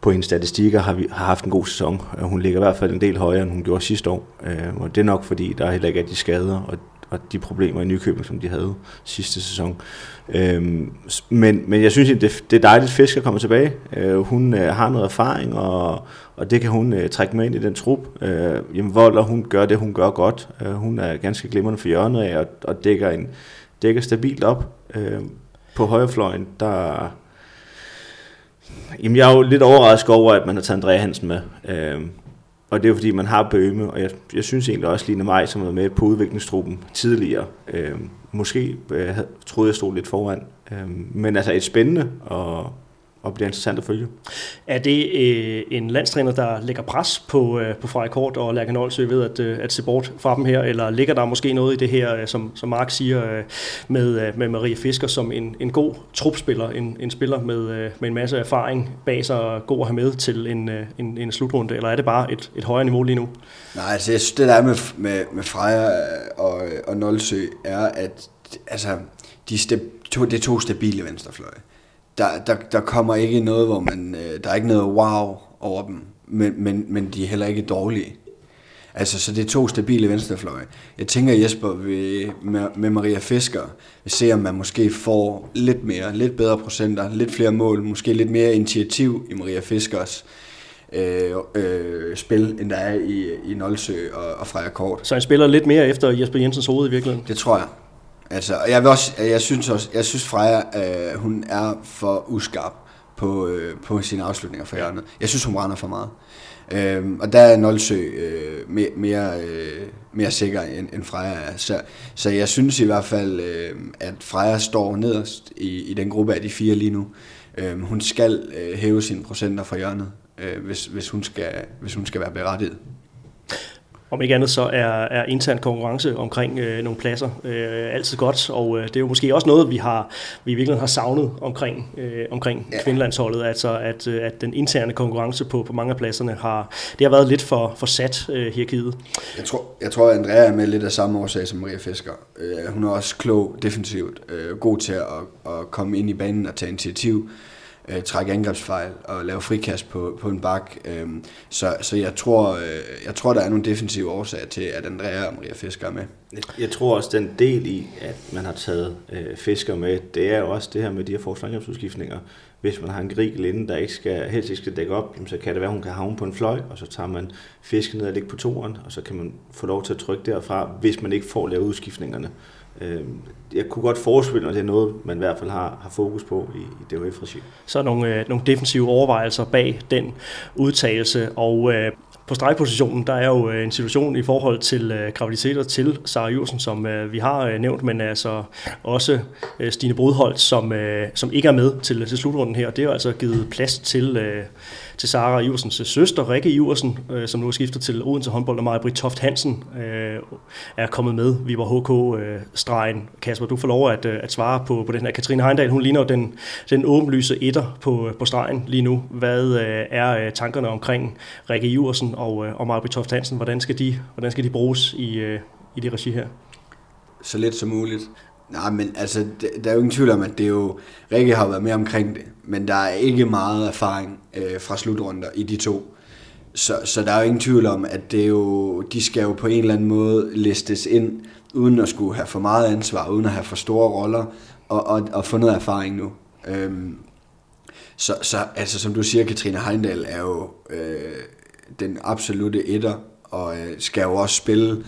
på hendes statistikker har, vi, har haft en god sæson. Øh, hun ligger i hvert fald en del højere, end hun gjorde sidste år. Øh, og det er nok fordi, der heller ikke er de skader, og og de problemer i Nykøbing, som de havde sidste sæson. Øhm, men, men jeg synes, det, det er dejligt, at Fisker kommer tilbage. Øh, hun øh, har noget erfaring, og, og det kan hun øh, trække med ind i den trup. Øh, jamen, Volder, hun gør det, hun gør godt. Øh, hun er ganske glimrende for hjørnet af, og, og dækker, en, dækker stabilt op. Øh, på højrefløjen, der... Jamen, jeg er jo lidt overrasket over, at man har taget Andrea Hansen med. Øh, og det er fordi, man har Bøme, og jeg, jeg synes egentlig også, Line Maj, som var med på udviklingstruppen tidligere, øh, måske øh, troede jeg stod lidt foran. Øh, men altså et spændende og og bliver interessant at følge. Er det øh, en landstræner, der lægger pres på, øh, på Freja Kort og Lærke Nolsø ved at, øh, at se bort fra dem her, eller ligger der måske noget i det her, øh, som, som Mark siger, øh, med, øh, med Maria Fisker som en, en god trupspiller, en, en spiller med, øh, med en masse erfaring bag sig, god at have med til en, øh, en, en slutrunde, eller er det bare et, et højere niveau lige nu? Nej, altså jeg synes, det der er med, med, med Freja og, og Nolsø, er, at altså, de step, to, det er to stabile venstrefløje der, der, der kommer ikke noget, hvor man, øh, der er ikke noget wow over dem, men, men, men de er heller ikke dårlige. Altså, så det er to stabile venstrefløje. Jeg tænker, Jesper, vi, med, med Maria Fisker, vi ser, om man måske får lidt mere, lidt bedre procenter, lidt flere mål, måske lidt mere initiativ i Maria Fiskers øh, øh, spil, end der er i, i Nolsø og, og Freja Kort. Så han spiller lidt mere efter Jesper Jensens hoved i virkeligheden? Det tror jeg. Altså, og jeg, vil også, jeg synes også, jeg synes Freja, øh, hun er for uskarp på, øh, på sine afslutninger for hjørnet. Jeg synes, hun brænder for meget. Øh, og der er Nolsø øh, mere, mere, øh, mere sikker end, end Freja er. Så, så jeg synes i hvert fald, øh, at Freja står nederst i, i den gruppe af de fire lige nu. Øh, hun skal øh, hæve sine procenter for hjørnet, øh, hvis, hvis, hun skal, hvis hun skal være berettiget. Om ikke andet så er, er intern konkurrence omkring øh, nogle pladser øh, altid godt, og øh, det er jo måske også noget, vi har vi virkelig har savnet omkring, øh, omkring ja. kvindelandsholdet, altså at, øh, at den interne konkurrence på, på mange af pladserne har, det har været lidt for, for sat øh, hierarkiet. Jeg tror, jeg tror, at Andrea er med lidt af samme årsag som Maria Fisker. Øh, hun er også klog defensivt, øh, god til at, at komme ind i banen og tage initiativ øh, trække angrebsfejl og lave frikast på, på en bak. Øh, så så jeg, tror, øh, jeg tror, der er nogle defensive årsager til, at Andrea og Maria Fisker er med. Jeg tror også, den del i, at man har taget øh, Fisker med, det er jo også det her med de her forsvarsangrebsudskiftninger. Hvis man har en grigel inde, der ikke skal, helst ikke skal dække op, så kan det være, at hun kan havne på en fløj, og så tager man fisken ned og ligger på toren, og så kan man få lov til at trykke derfra, hvis man ikke får lavet udskiftningerne. Øh, jeg kunne godt forestille mig, at det er noget, man i hvert fald har, har fokus på i, i DHF-regi. Så nogle, øh, nogle defensive overvejelser bag den udtalelse, og øh, på stregpositionen, der er jo øh, en situation i forhold til øh, graviditeter til Sara Jursen, som øh, vi har øh, nævnt, men altså også øh, Stine Brodholt, som, øh, som ikke er med til, til slutrunden her. Det er jo altså givet plads til, øh, til Sara Iversens øh, søster, Rikke Iversen, øh, som nu er skiftet til Odense håndbold, og Maja Britt Toft Hansen øh, er kommet med. Vi var HK-stregen. Øh, Kasper, du får lov at, øh, at svare på, på den her. Katrine Heindal, hun ligner den, den åbenlyse etter på, øh, på stregen lige nu. Hvad øh, er øh, tankerne omkring Rikke Iversen og, øh, og Marbet Toft Hansen? Hvordan skal de, hvordan skal de bruges i, øh, i det regi her? Så lidt som muligt. Nej, men altså, der er jo ingen tvivl om, at det er jo, Rikke har været med omkring det, men der er ikke meget erfaring øh, fra slutrunder i de to. Så, så der er jo ingen tvivl om, at det er jo, de skal jo på en eller anden måde listes ind, uden at skulle have for meget ansvar, uden at have for store roller, og, og, og få noget erfaring nu. Øhm, så, så altså, som du siger, Katrine Heindal er jo øh, den absolute etter, og øh, skal jo også spille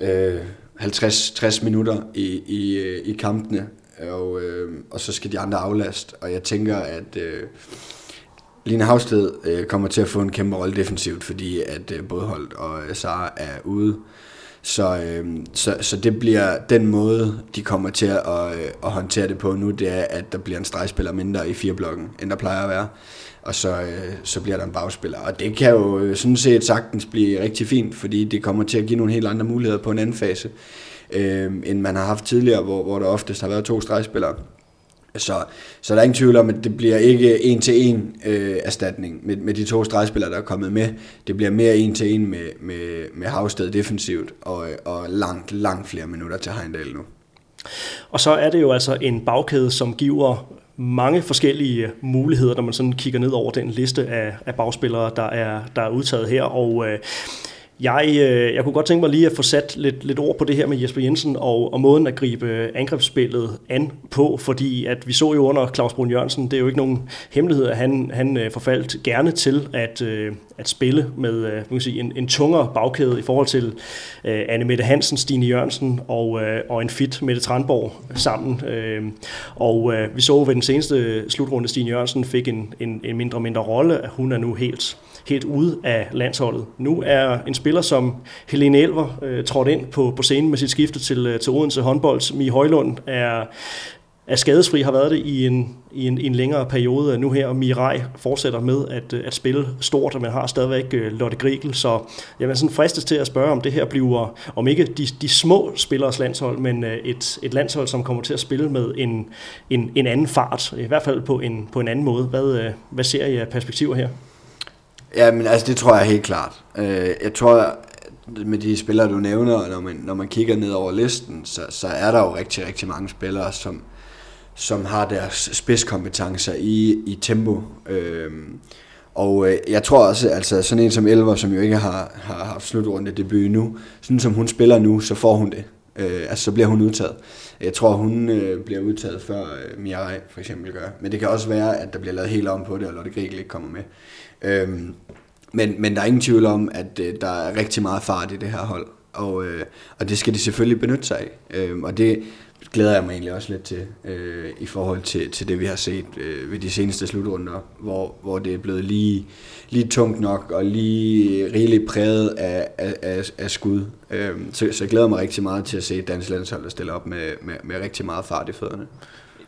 øh, 50-60 minutter i, i, øh, i kampene, og, øh, og så skal de andre aflaste. Og jeg tænker, at øh, Line Havsted øh, kommer til at få en kæmpe rolle defensivt, fordi at øh, både Holt og øh, Sara er ude. Så, øh, så, så det bliver den måde, de kommer til at, øh, at håndtere det på nu, det er, at der bliver en stregspiller mindre i fire blokken, end der plejer at være. Og så, øh, så bliver der en bagspiller. Og det kan jo øh, sådan set sagtens blive rigtig fint, fordi det kommer til at give nogle helt andre muligheder på en anden fase, øh, end man har haft tidligere, hvor, hvor der oftest har været to stregspillere. Så, så der er ingen tvivl om, at det bliver ikke en til en øh, erstatning med, med de to stregspillere, der er kommet med. Det bliver mere en til en med, med, med Havsted defensivt og, og langt, langt flere minutter til Heindal nu. Og så er det jo altså en bagkæde, som giver mange forskellige muligheder, når man sådan kigger ned over den liste af, af bagspillere, der er, der er udtaget her. Og øh, jeg, øh, jeg kunne godt tænke mig lige at få sat lidt, lidt ord på det her med Jesper Jensen og, og måden at gribe angrebsspillet an på, fordi at vi så jo under Claus Brun Jørgensen, det er jo ikke nogen hemmelighed, at han, han øh, forfaldt gerne til at, øh, at spille med øh, man sige, en, en tungere bagkæde i forhold til øh, Anne Mette Hansen, Stine Jørgensen og, øh, og en fit Mette Tranborg sammen. Øh, og øh, vi så ved den seneste slutrunde, Stine Jørgensen fik en, en, en mindre mindre rolle, at hun er nu helt helt ude af landsholdet. Nu er en spiller som Helene Elver øh, trådt ind på, på scenen med sit skifte til, øh, til Odense håndbold. Mi Højlund er er skadesfri, har været det i en, i en, i en længere periode nu her, og Mirai fortsætter med at, øh, at spille stort, og man har stadigvæk øh, Lotte Grigel, så jeg vil sådan fristes til at spørge, om det her bliver, om ikke de, de små spillers landshold, men et, et landshold, som kommer til at spille med en, en, en anden fart, i hvert fald på en, på en anden måde. Hvad, hvad ser I af perspektiver her? Ja, men altså det tror jeg helt klart. Øh, jeg tror, med de spillere, du nævner, når man, når man kigger ned over listen, så, så er der jo rigtig, rigtig mange spillere, som, som har deres spidskompetencer i, i tempo. Øhm, og øh, jeg tror også, altså sådan en som Elver, som jo ikke har, har haft slutrunde debut nu, sådan som hun spiller nu, så får hun det. Øh, altså så bliver hun udtaget. Jeg tror, hun øh, bliver udtaget før øh, Mirai for eksempel gør. Men det kan også være, at der bliver lavet helt om på det, og Lotte Grigel ikke kommer med. Øhm, men, men der er ingen tvivl om, at øh, der er rigtig meget fart i det her hold, og, øh, og det skal de selvfølgelig benytte sig af. Øh, og det glæder jeg mig egentlig også lidt til, øh, i forhold til, til det, vi har set øh, ved de seneste slutrunder, hvor, hvor det er blevet lige, lige tungt nok og lige rigeligt præget af, af, af, af skud. Øh, så, så jeg glæder mig rigtig meget til at se dansk landshold, der stiller op med, med, med rigtig meget fart i fødderne.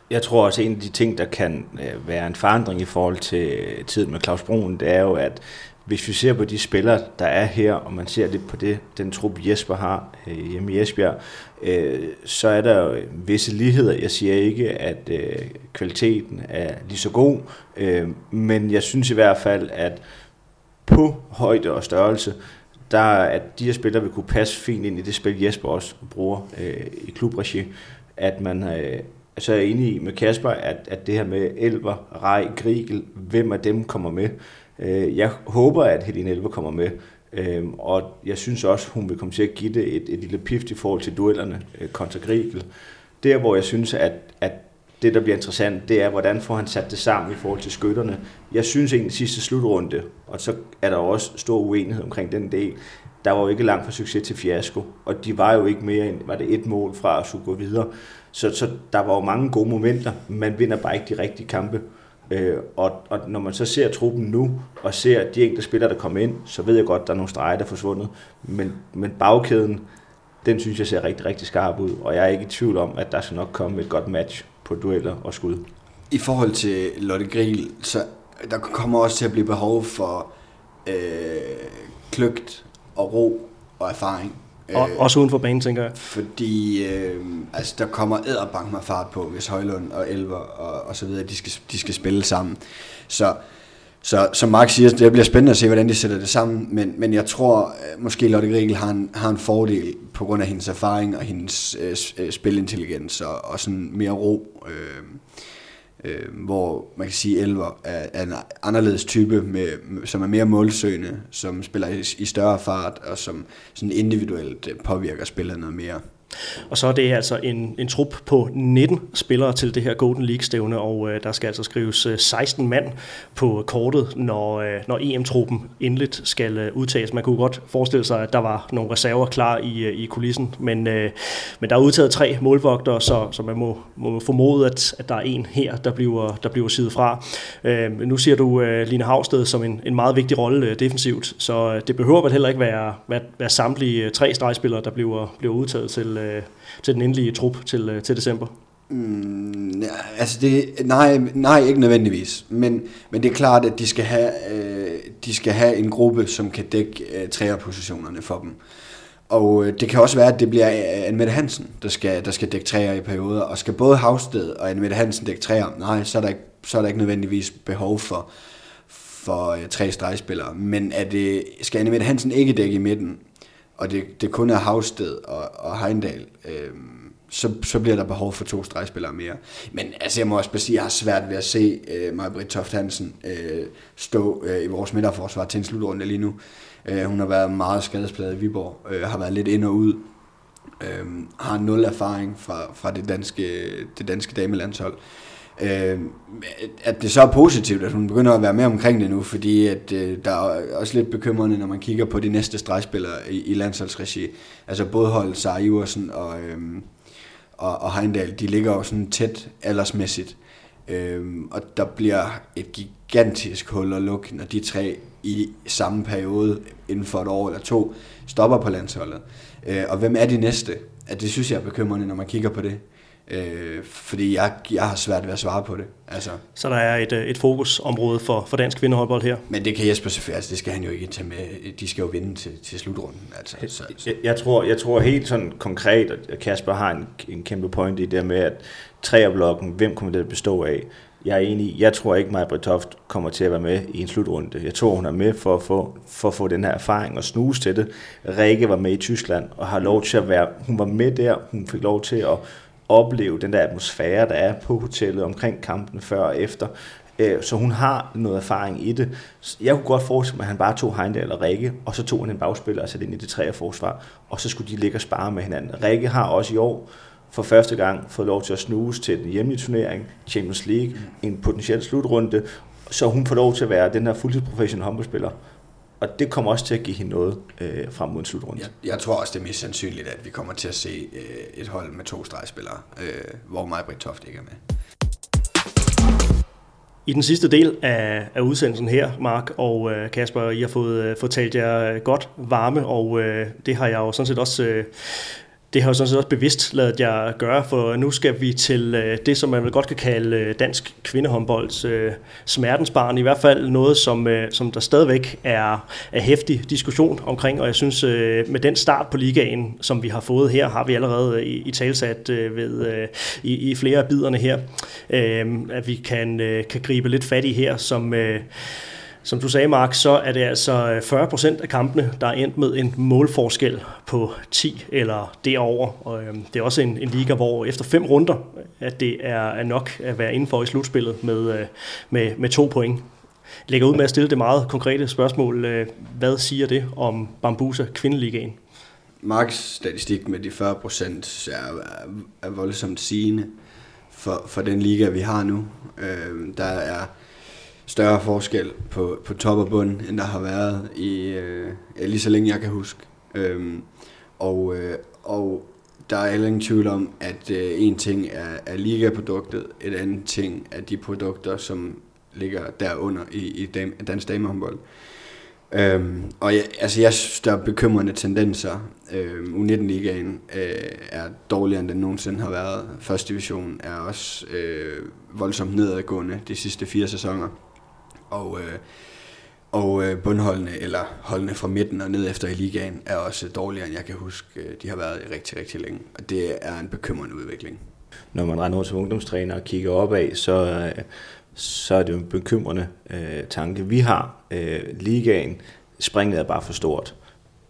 Jeg tror også, at en af de ting, der kan øh, være en forandring i forhold til tiden med Claus Brun, det er jo, at hvis vi ser på de spillere, der er her, og man ser lidt på det, den trup Jesper har øh, hjemme i Esbjerg, øh, så er der jo øh, visse ligheder. Jeg siger ikke, at øh, kvaliteten er lige så god, øh, men jeg synes i hvert fald, at på højde og størrelse, der at de her spillere vil kunne passe fint ind i det spil, Jesper også bruger øh, i klubregi, at man øh, så er jeg enig med Kasper, at, at det her med Elver, Rej, Grigel, hvem af dem kommer med, Øh, jeg håber, at Helene Elver kommer med, øh, og jeg synes også, hun vil komme til at give det et, et lille pift i forhold til duellerne øh, kontra Grigel. Der, hvor jeg synes, at, at det, der bliver interessant, det er, hvordan får han sat det sammen i forhold til skytterne. Jeg synes egentlig sidste slutrunde, og så er der også stor uenighed omkring den del, der var jo ikke langt fra succes til fiasko, og de var jo ikke mere end, var det et mål fra at skulle gå videre. Så, så der var jo mange gode momenter, man vinder bare ikke de rigtige kampe. Øh, og, og når man så ser truppen nu, og ser de enkelte spillere, der kommer ind, så ved jeg godt, at der er nogle streger, der er forsvundet. Men, men bagkæden, den synes jeg ser rigtig, rigtig skarp ud, og jeg er ikke i tvivl om, at der skal nok komme et godt match på dueller og skud. I forhold til Lotte Grill, så der kommer også til at blive behov for øh, kløgt og ro og erfaring. Og, øh, også uden for banen, tænker jeg. Fordi øh, altså, der kommer æderbank med fart på, hvis Højlund og Elver og, og så videre, de skal, de skal spille sammen. Så, så som Mark siger, det bliver spændende at se, hvordan de sætter det sammen, men, men jeg tror, øh, måske Lotte Grigel har en, har en fordel på grund af hendes erfaring og hendes øh, øh spilintelligens og, og sådan mere ro. Øh, øh, hvor man kan sige, at Elver er, er en anderledes type, med, som er mere målsøgende, som spiller i, i større fart, og som sådan individuelt påvirker spillet noget mere. Og så er det altså en, en trup på 19 spillere til det her Golden League-stævne, og øh, der skal altså skrives øh, 16 mand på kortet, når, øh, når EM-truppen endeligt skal øh, udtages. Man kunne godt forestille sig, at der var nogle reserver klar i, øh, i kulissen, men, øh, men der er udtaget tre målvogtere, så, så man må, må formode, at, at der er en her, der bliver, der bliver sidet fra. Øh, nu siger du øh, Line Havsted som en, en meget vigtig rolle øh, defensivt, så øh, det behøver vel heller ikke være, være, være samtlige øh, tre stregspillere, der bliver, bliver udtaget til, øh, til den endelige trup til, øh, til december? Mm, ja, altså det, nej, nej, ikke nødvendigvis. Men, men det er klart, at de skal have, øh, de skal have en gruppe, som kan dække øh, træerpositionerne for dem. Og øh, det kan også være, at det bliver øh, Anne Mette Hansen, der skal, der skal dække træer i perioder. Og skal både Havsted og Anne Mette Hansen dække træer? Nej, så er der ikke, så er der ikke nødvendigvis behov for, for øh, tre stregspillere. Men er det, øh, skal Anne Mette Hansen ikke dække i midten, og det, det kun er Havsted og, og Heindal, øh, så, så bliver der behov for to stregspillere mere. Men altså, jeg må også sige, at jeg har svært ved at se øh, Maja-Britt Toft Hansen øh, stå øh, i vores midterforsvar til en slutrunde lige nu. Øh, hun har været meget skadespladet i Viborg, øh, har været lidt ind og ud, øh, har nul erfaring fra, fra det danske, det danske damelandshold. Øh, Øh, at det så er positivt, at hun begynder at være med omkring det nu, fordi at, øh, der er også lidt bekymrende, når man kigger på de næste stregspillere i, i landsholdsregi. Altså både hold Sara Iversen og, øh, og, og Heindal, de ligger jo sådan tæt aldersmæssigt. Øh, og der bliver et gigantisk hul at lukke, når de tre i samme periode, inden for et år eller to, stopper på landsholdet. Øh, og hvem er de næste? At det synes jeg er bekymrende, når man kigger på det. Øh, fordi jeg, jeg har svært ved at svare på det. Altså. Så der er et, øh, et fokusområde for, for dansk kvinderhåndbold her? Men det kan Jesper selvfølgelig, altså det skal han jo ikke tage med. De skal jo vinde til, til slutrunden. Altså, så, så. Jeg, jeg, tror, jeg tror helt sådan konkret, at Kasper har en, en kæmpe point i det med, at træerblokken, hvem kommer det at bestå af? Jeg er enig jeg tror ikke, Maja Toft kommer til at være med i en slutrunde. Jeg tror, hun er med for at få, for at få den her erfaring og snuse til det. Rikke var med i Tyskland og har lov til at være, hun var med der, hun fik lov til at opleve den der atmosfære, der er på hotellet omkring kampen før og efter. Øh, så hun har noget erfaring i det. Jeg kunne godt forestille mig, at han bare tog Heindal og Rikke, og så tog han en bagspiller og satte ind i det tredje forsvar, og så skulle de ligge og spare med hinanden. Rikke har også i år for første gang fået lov til at snuse til den hjemlige turnering, Champions League, en potentiel slutrunde, så hun får lov til at være den her fuldtidsprofessionelle håndboldspiller. Og det kommer også til at give hende noget øh, frem mod en slutrunde. Jeg, jeg tror også, det er mest sandsynligt, at vi kommer til at se øh, et hold med to stregspillere, øh, hvor Majbrit Toft ikke er med. I den sidste del af, af udsendelsen her, Mark og øh, Kasper, I har fået, øh, fået talt jer godt varme, og øh, det har jeg jo sådan set også øh, det har jeg sådan set også bevidst lavet jeg gøre, for nu skal vi til øh, det, som man vel godt kan kalde øh, dansk kvindehåndbolds øh, smertensbarn. I hvert fald noget, som, øh, som der stadigvæk er, er hæftig diskussion omkring, og jeg synes, øh, med den start på ligaen, som vi har fået her, har vi allerede øh, i, i talsat ved, i, i flere af biderne her, at vi kan, kan gribe lidt fat i her, som som du sagde, Mark, så er det altså øh, 40 procent af kampene, der er endt med en målforskel på 10 eller derover. Og øhm, det er også en, en liga, hvor efter fem runder, at det er, er nok at være indenfor i slutspillet med, øh, med, med to point. Jeg lægger ud med at stille det meget konkrete spørgsmål. Øh, hvad siger det om Bambusa kvindeligaen? Marks statistik med de 40 procent er, er voldsomt sigende for, for den liga, vi har nu. Øh, der er større forskel på, på top og bund, end der har været i øh, lige så længe jeg kan huske. Øhm, og, øh, og der er heller ingen tvivl om, at øh, en ting er, er ligaproduktet, et andet ting er de produkter, som ligger derunder i, i dam, dansk damehåndbold. Øhm, og jeg, altså jeg synes, der er bekymrende tendenser. Øhm, U19-ligaen øh, er dårligere, end den nogensinde har været. Første division er også øh, voldsomt nedadgående de sidste fire sæsoner og, øh, og øh, bundholdene, eller holdene fra midten og ned efter i ligaen, er også dårligere, end jeg kan huske, øh, de har været i rigtig, rigtig længe. Og det er en bekymrende udvikling. Når man render rundt som ungdomstræner og kigger opad, så, øh, så er det jo en bekymrende øh, tanke. Vi har øh, ligaen, springet er bare for stort.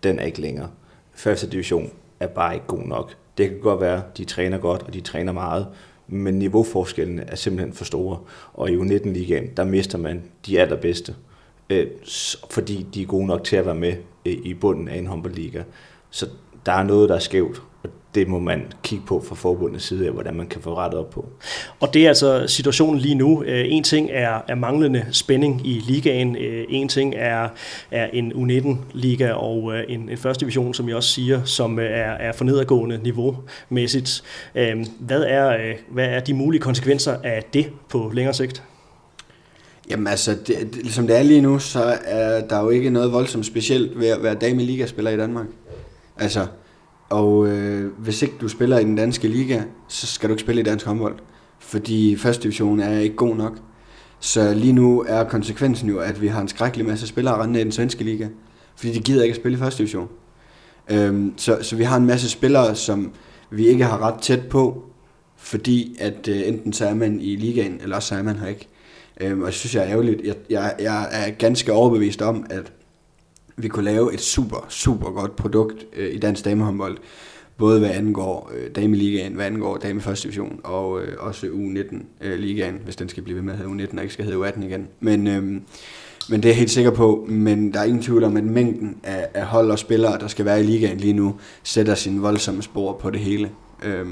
Den er ikke længere. Første division er bare ikke god nok. Det kan godt være, de træner godt, og de træner meget, men niveauforskellene er simpelthen for store. Og i U19-ligaen, der mister man de allerbedste, øh, fordi de er gode nok til at være med øh, i bunden af en håndboldliga. Så der er noget, der er skævt, det må man kigge på fra forbundets side af, hvordan man kan få rettet op på. Og det er altså situationen lige nu. Øh, en ting er, er manglende spænding i ligaen. Øh, en ting er, er en U19-liga og øh, en, en første division, som jeg også siger, som er, er for nedadgående niveau-mæssigt. Hvad er, hvad er de mulige konsekvenser af det på længere sigt? Jamen altså, det, det, som det er lige nu, så er der jo ikke noget voldsomt specielt ved at være dame ligaspiller i Danmark. Altså, og øh, hvis ikke du spiller i den danske liga, så skal du ikke spille i dansk håndbold. Fordi første division er ikke god nok. Så lige nu er konsekvensen jo, at vi har en skrækkelig masse spillere rendende i den svenske liga. Fordi de gider ikke at spille i første division. Øhm, så, så vi har en masse spillere, som vi ikke har ret tæt på, fordi at øh, enten så er man i ligaen, eller også så er man her ikke. Øhm, og det synes jeg er ærgerligt. Jeg, jeg, jeg er ganske overbevist om, at vi kunne lave et super, super godt produkt øh, i dansk damehåndbold, både hvad angår øh, dameligaen, hvad angår dame første division, og øh, også U19-ligaen, øh, hvis den skal blive ved med at hedde U19 og ikke skal hedde U18 igen. Men, øh, men det er jeg helt sikker på, men der er ingen tvivl om, at mængden af, af hold og spillere, der skal være i ligaen lige nu, sætter sin voldsomme spor på det hele. Øh,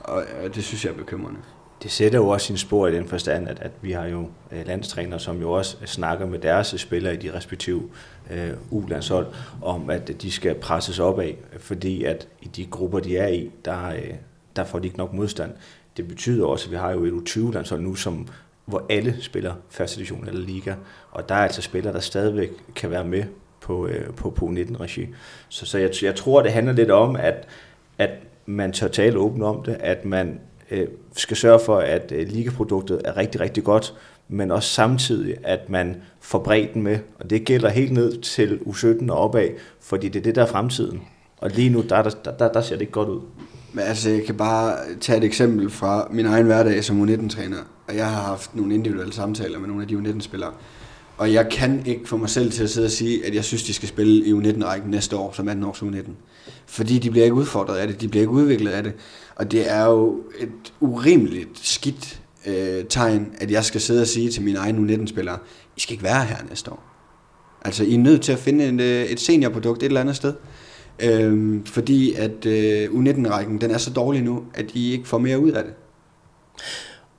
og, og det synes jeg er bekymrende det sætter jo også sin spor i den forstand, at, at vi har jo øh, landstrænere, som jo også snakker med deres spillere i de respektive øh, U-landshold, om at de skal presses op af, fordi at i de grupper, de er i, der, øh, der får de ikke nok modstand. Det betyder også, at vi har jo et U20-landshold nu, som, hvor alle spiller første division eller liga, og der er altså spillere, der stadigvæk kan være med på, øh, på, på 19-regi. Så, så jeg, jeg tror, det handler lidt om, at, at man tør tale åbent om det, at man øh, skal sørge for, at øh, ligaproduktet er rigtig, rigtig godt, men også samtidig, at man får bredden med, og det gælder helt ned til U17 og opad, fordi det er det, der er fremtiden. Og lige nu, der, der, der, der ser det ikke godt ud. Men altså, jeg kan bare tage et eksempel fra min egen hverdag som U19-træner, og jeg har haft nogle individuelle samtaler med nogle af de U19-spillere. Og jeg kan ikke få mig selv til at sidde og sige, at jeg synes, de skal spille i U19-rækken næste år, som 18 års U19. Fordi de bliver ikke udfordret af det, de bliver ikke udviklet af det. Og det er jo et urimeligt skidt øh, tegn, at jeg skal sidde og sige til mine egne U19-spillere, I skal ikke være her næste år. Altså, I er nødt til at finde en, øh, et seniorprodukt et eller andet sted. Øhm, fordi at øh, U19-rækken, den er så dårlig nu, at I ikke får mere ud af det.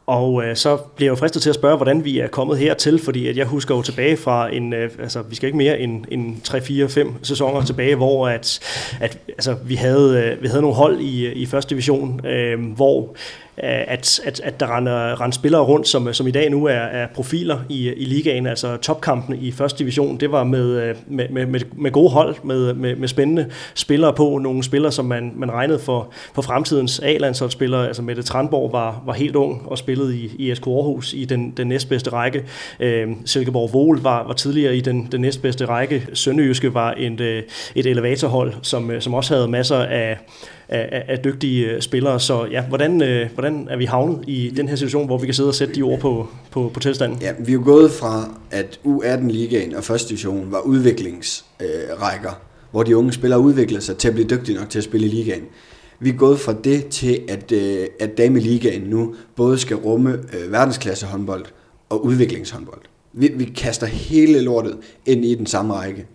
Og øh, så bliver jeg jo fristet til at spørge, hvordan vi er kommet hertil, fordi at jeg husker jo tilbage fra en, øh, altså vi skal ikke mere end, end 3, 4, 5 sæsoner tilbage, hvor at, at altså, vi, havde, øh, vi havde nogle hold i, i første division, øh, hvor Øh, at, at, at der render, render spillere rundt, som, som i dag nu er, er profiler i, i ligaen, altså topkampene i første division, det var med, øh, med, med, med, med gode hold, med, med, med spændende spillere på, nogle spillere, som man, man regnede for, for fremtidens A-landsholdsspillere, altså Mette Tranborg var, var helt ung og spillede i, i SK Aarhus i den, den næstbedste række. Øh, Silkeborg Vol var, var tidligere i den, den næstbedste række. Sønderjyske var et, øh, et elevatorhold, som, som også havde masser af af, af dygtige øh, spillere. Så ja, hvordan, øh, hvordan er vi havnet i den her situation, hvor vi kan sidde og sætte de ord på, på, på tilstanden? Ja, vi er jo gået fra, at U18-ligaen og første division var udviklingsrækker, øh, hvor de unge spillere udvikler sig til at blive dygtige nok til at spille i ligaen. Vi er gået fra det til, at, øh, at Dame-ligaen nu både skal rumme øh, verdensklasse håndbold og udviklingshåndbold. Vi, vi kaster hele lortet ind i den samme række.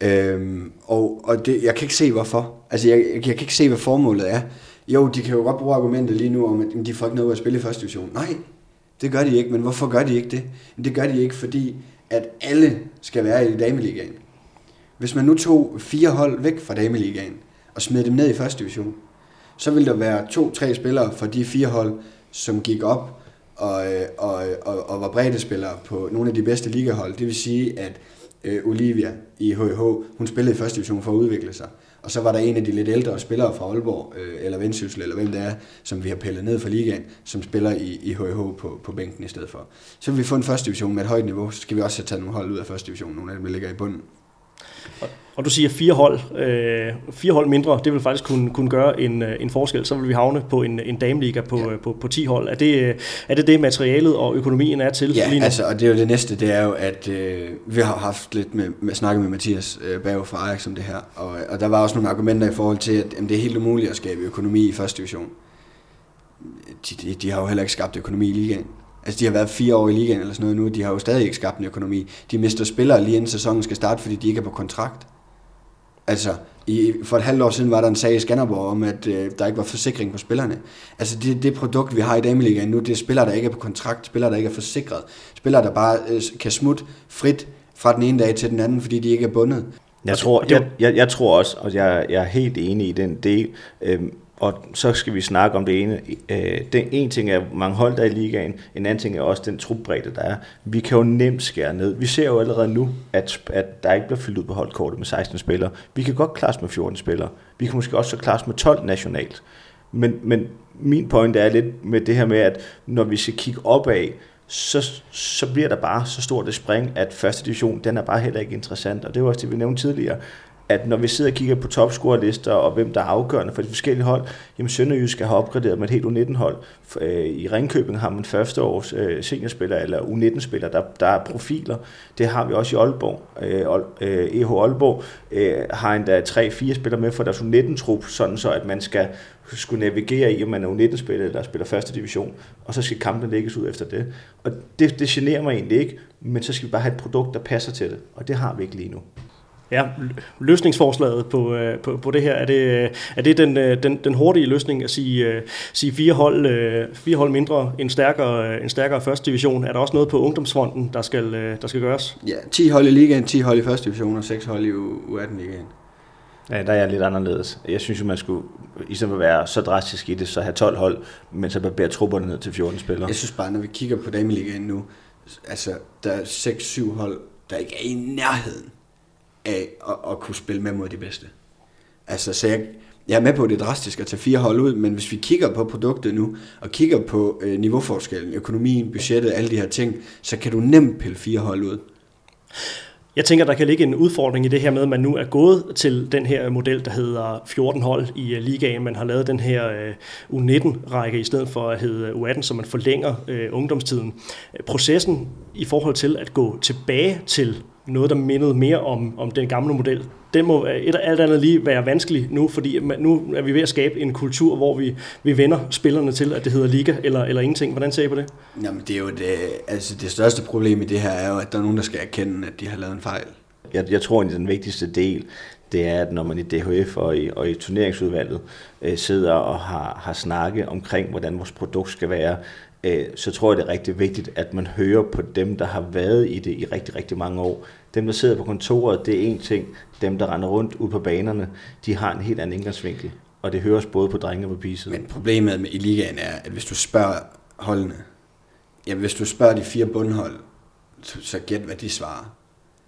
Øhm, og og det, jeg kan ikke se hvorfor. Altså jeg, jeg, jeg kan ikke se, hvad formålet er. Jo, de kan jo godt bruge argumentet lige nu om, at de får ikke noget at spille i første division. Nej, det gør de ikke, men hvorfor gør de ikke det? Det gør de ikke, fordi at alle skal være i dameligaen. Hvis man nu tog fire hold væk fra dameligaen og smed dem ned i første division, så ville der være to-tre spillere fra de fire hold, som gik op og, øh, og, og, og var bredde spillere på nogle af de bedste ligahold. Det vil sige, at øh, Olivia i HH, hun spillede i første division for at udvikle sig. Og så var der en af de lidt ældre spillere fra Aalborg, øh, eller Vendsyssel, eller hvem det er, som vi har pillet ned fra ligaen, som spiller i, i HH på, på bænken i stedet for. Så vil vi få en første division med et højt niveau, så skal vi også have taget nogle hold ud af første division, nogle af dem ligger i bunden. Og du siger fire hold, øh, fire hold mindre, det vil faktisk kunne, kunne gøre en, øh, en forskel. Så vil vi havne på en, en dameliga på, ja. på, på 10 hold. Er det, øh, er det det, materialet og økonomien er til ja, lige nu? altså, og det er jo det næste, det er jo, at øh, vi har haft lidt med, med snakket med Mathias øh, Bave fra Ajax om det her, og, og der var også nogle argumenter i forhold til, at jamen, det er helt umuligt at skabe økonomi i første division. De, de, de har jo heller ikke skabt økonomi i ligaen. Altså, de har været fire år i ligaen eller sådan noget nu, de har jo stadig ikke skabt en økonomi. De mister spillere lige inden sæsonen skal starte, fordi de ikke er på kontrakt. Altså, i, for et halvt år siden var der en sag i Skanderborg om, at øh, der ikke var forsikring på spillerne. Altså, det, det produkt, vi har i Dameligaen nu, det er spillere, der ikke er på kontrakt, spillere, der ikke er forsikret, spillere, der bare øh, kan smutte frit fra den ene dag til den anden, fordi de ikke er bundet. Jeg tror, jeg, jeg, jeg tror også, og jeg, jeg er helt enig i den del, øh, og så skal vi snakke om det ene. Øh, den en ting er mange hold, der er i ligaen. En anden ting er også den trupbredde, der er. Vi kan jo nemt skære ned. Vi ser jo allerede nu, at, at der ikke bliver fyldt ud på holdkortet med 16 spillere. Vi kan godt klare med 14 spillere. Vi kan måske også klare med 12 nationalt. Men, men min pointe er lidt med det her med, at når vi skal kigge opad, så, så bliver der bare så stort et spring, at første division, den er bare heller ikke interessant. Og det var også det, vi nævnte tidligere at når vi sidder og kigger på topscorerlister og hvem der er afgørende for de forskellige hold, jamen Sønderjysk har opgraderet med et helt U19-hold. Øh, I Ringkøbing har man første års øh, seniorspiller eller U19-spiller, der, der er profiler. Det har vi også i Aalborg. EH Aalborg har endda tre-fire spillere med for deres U19-trup, sådan så at man skal skulle navigere i, om man er U19-spiller eller spiller første division, og så skal kampen lægges ud efter det. Og det, det generer mig egentlig ikke, men så skal vi bare have et produkt, der passer til det, og det har vi ikke lige nu. Ja, løsningsforslaget på, øh, på, på det her, er det, er det den, øh, den, den hurtige løsning at sige, øh, sige fire, hold, fire hold mindre, en stærkere, en stærkere første division? Er der også noget på ungdomsfronten, der skal, der skal gøres? Ja, 10 hold i ligaen, 10 hold i første division og 6 hold i U18-ligaen. Ja, der er jeg lidt anderledes. Jeg synes jo, man skulle, i stedet for at være så drastisk i det, så have 12 hold, men så bære trupperne ned til 14 spillere. Jeg synes bare, når vi kigger på dameligaen nu, altså der er 6-7 hold, der ikke er i nærheden af at, at kunne spille med mod de bedste. Altså, så jeg, Jeg er med på, at det er drastisk at tage fire hold ud, men hvis vi kigger på produktet nu, og kigger på øh, niveauforskellen, økonomien, budgettet, alle de her ting, så kan du nemt pille fire hold ud. Jeg tænker, der kan ligge en udfordring i det her med, at man nu er gået til den her model, der hedder 14 hold i øh, ligaen. Man har lavet den her øh, U19-række i stedet for at hedde øh, U18, så man forlænger ungdomstiden. Processen i forhold til at gå tilbage til noget, der mindede mere om, om den gamle model, den må et, alt andet lige være vanskelig nu, fordi nu er vi ved at skabe en kultur, hvor vi, vi vender spillerne til, at det hedder liga eller, eller ingenting. Hvordan ser I på det? Jamen, det er jo det, altså det største problem i det her er jo, at der er nogen, der skal erkende, at de har lavet en fejl. Jeg, jeg tror, at den vigtigste del, det er, at når man i DHF og i, og i turneringsudvalget øh, sidder og har, har snakket omkring, hvordan vores produkt skal være, øh, så tror jeg, det er rigtig vigtigt, at man hører på dem, der har været i det i rigtig, rigtig mange år. Dem, der sidder på kontoret, det er en ting. Dem, der render rundt ud på banerne, de har en helt anden indgangsvinkel. Og det høres både på drenge og på pigesiden. Men problemet med i ligaen er, at hvis du spørger holdene, ja, hvis du spørger de fire bundhold, så, så gæt, hvad de svarer.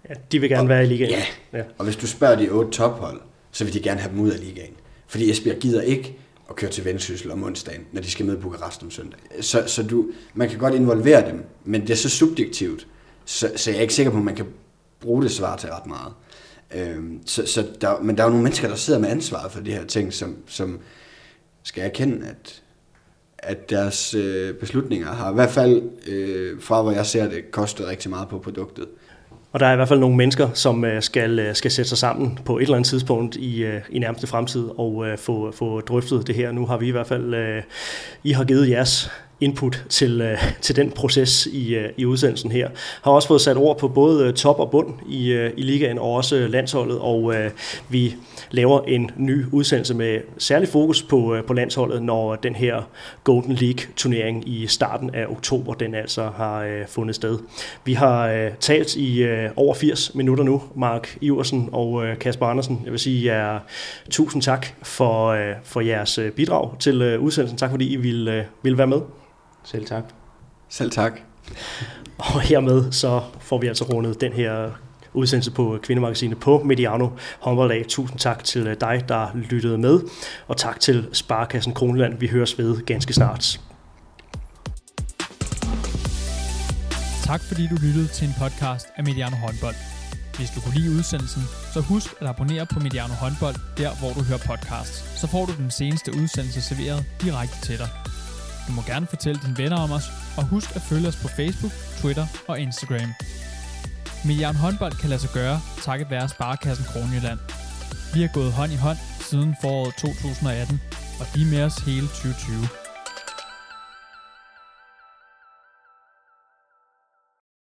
Ja, de vil gerne og, være i ligaen. Ja. ja, og hvis du spørger de otte tophold, så vil de gerne have dem ud af ligaen. Fordi Esbjerg gider ikke at køre til Vendsyssel om onsdagen, når de skal med Bukarest om søndag. Så, så du, man kan godt involvere dem, men det er så subjektivt, så, så jeg er ikke sikker på, at man kan bruge det svar til ret meget. Øhm, så, så der, men der er jo nogle mennesker, der sidder med ansvaret for de her ting, som, som skal erkende, at, at deres øh, beslutninger har i hvert fald, øh, fra hvor jeg ser det, kostet rigtig meget på produktet. Og der er i hvert fald nogle mennesker, som øh, skal, øh, skal sætte sig sammen på et eller andet tidspunkt i, øh, i nærmeste fremtid og få, få drøftet det her. Nu har vi i hvert fald, I har givet jeres input til, øh, til den proces i, øh, i udsendelsen her. Har også fået sat ord på både øh, top og bund i, øh, i ligaen og også landsholdet, og øh, vi laver en ny udsendelse med særlig fokus på, øh, på landsholdet, når den her Golden League-turnering i starten af oktober, den altså har øh, fundet sted. Vi har øh, talt i øh, over 80 minutter nu, Mark Iversen og øh, Kasper Andersen. Jeg vil sige jer tusind tak for, øh, for jeres øh, bidrag til øh, udsendelsen. Tak fordi I ville, øh, ville være med. Selv tak. Selv tak. Og hermed så får vi altså rundet den her udsendelse på Kvindemagasinet på Mediano håndbolddag. Tusind tak til dig, der lyttede med, og tak til Sparkassen Kroneland. Vi høres ved ganske snart. Tak fordi du lyttede til en podcast af Mediano Håndbold. Hvis du kunne lide udsendelsen, så husk at abonnere på Mediano Håndbold, der hvor du hører podcasts. Så får du den seneste udsendelse serveret direkte til dig. Du må gerne fortælle dine venner om os, og husk at følge os på Facebook, Twitter og Instagram. Milliard håndbold kan lade sig gøre, takket være Sparkassen Kronjylland. Vi har gået hånd i hånd siden foråret 2018, og de er med os hele 2020.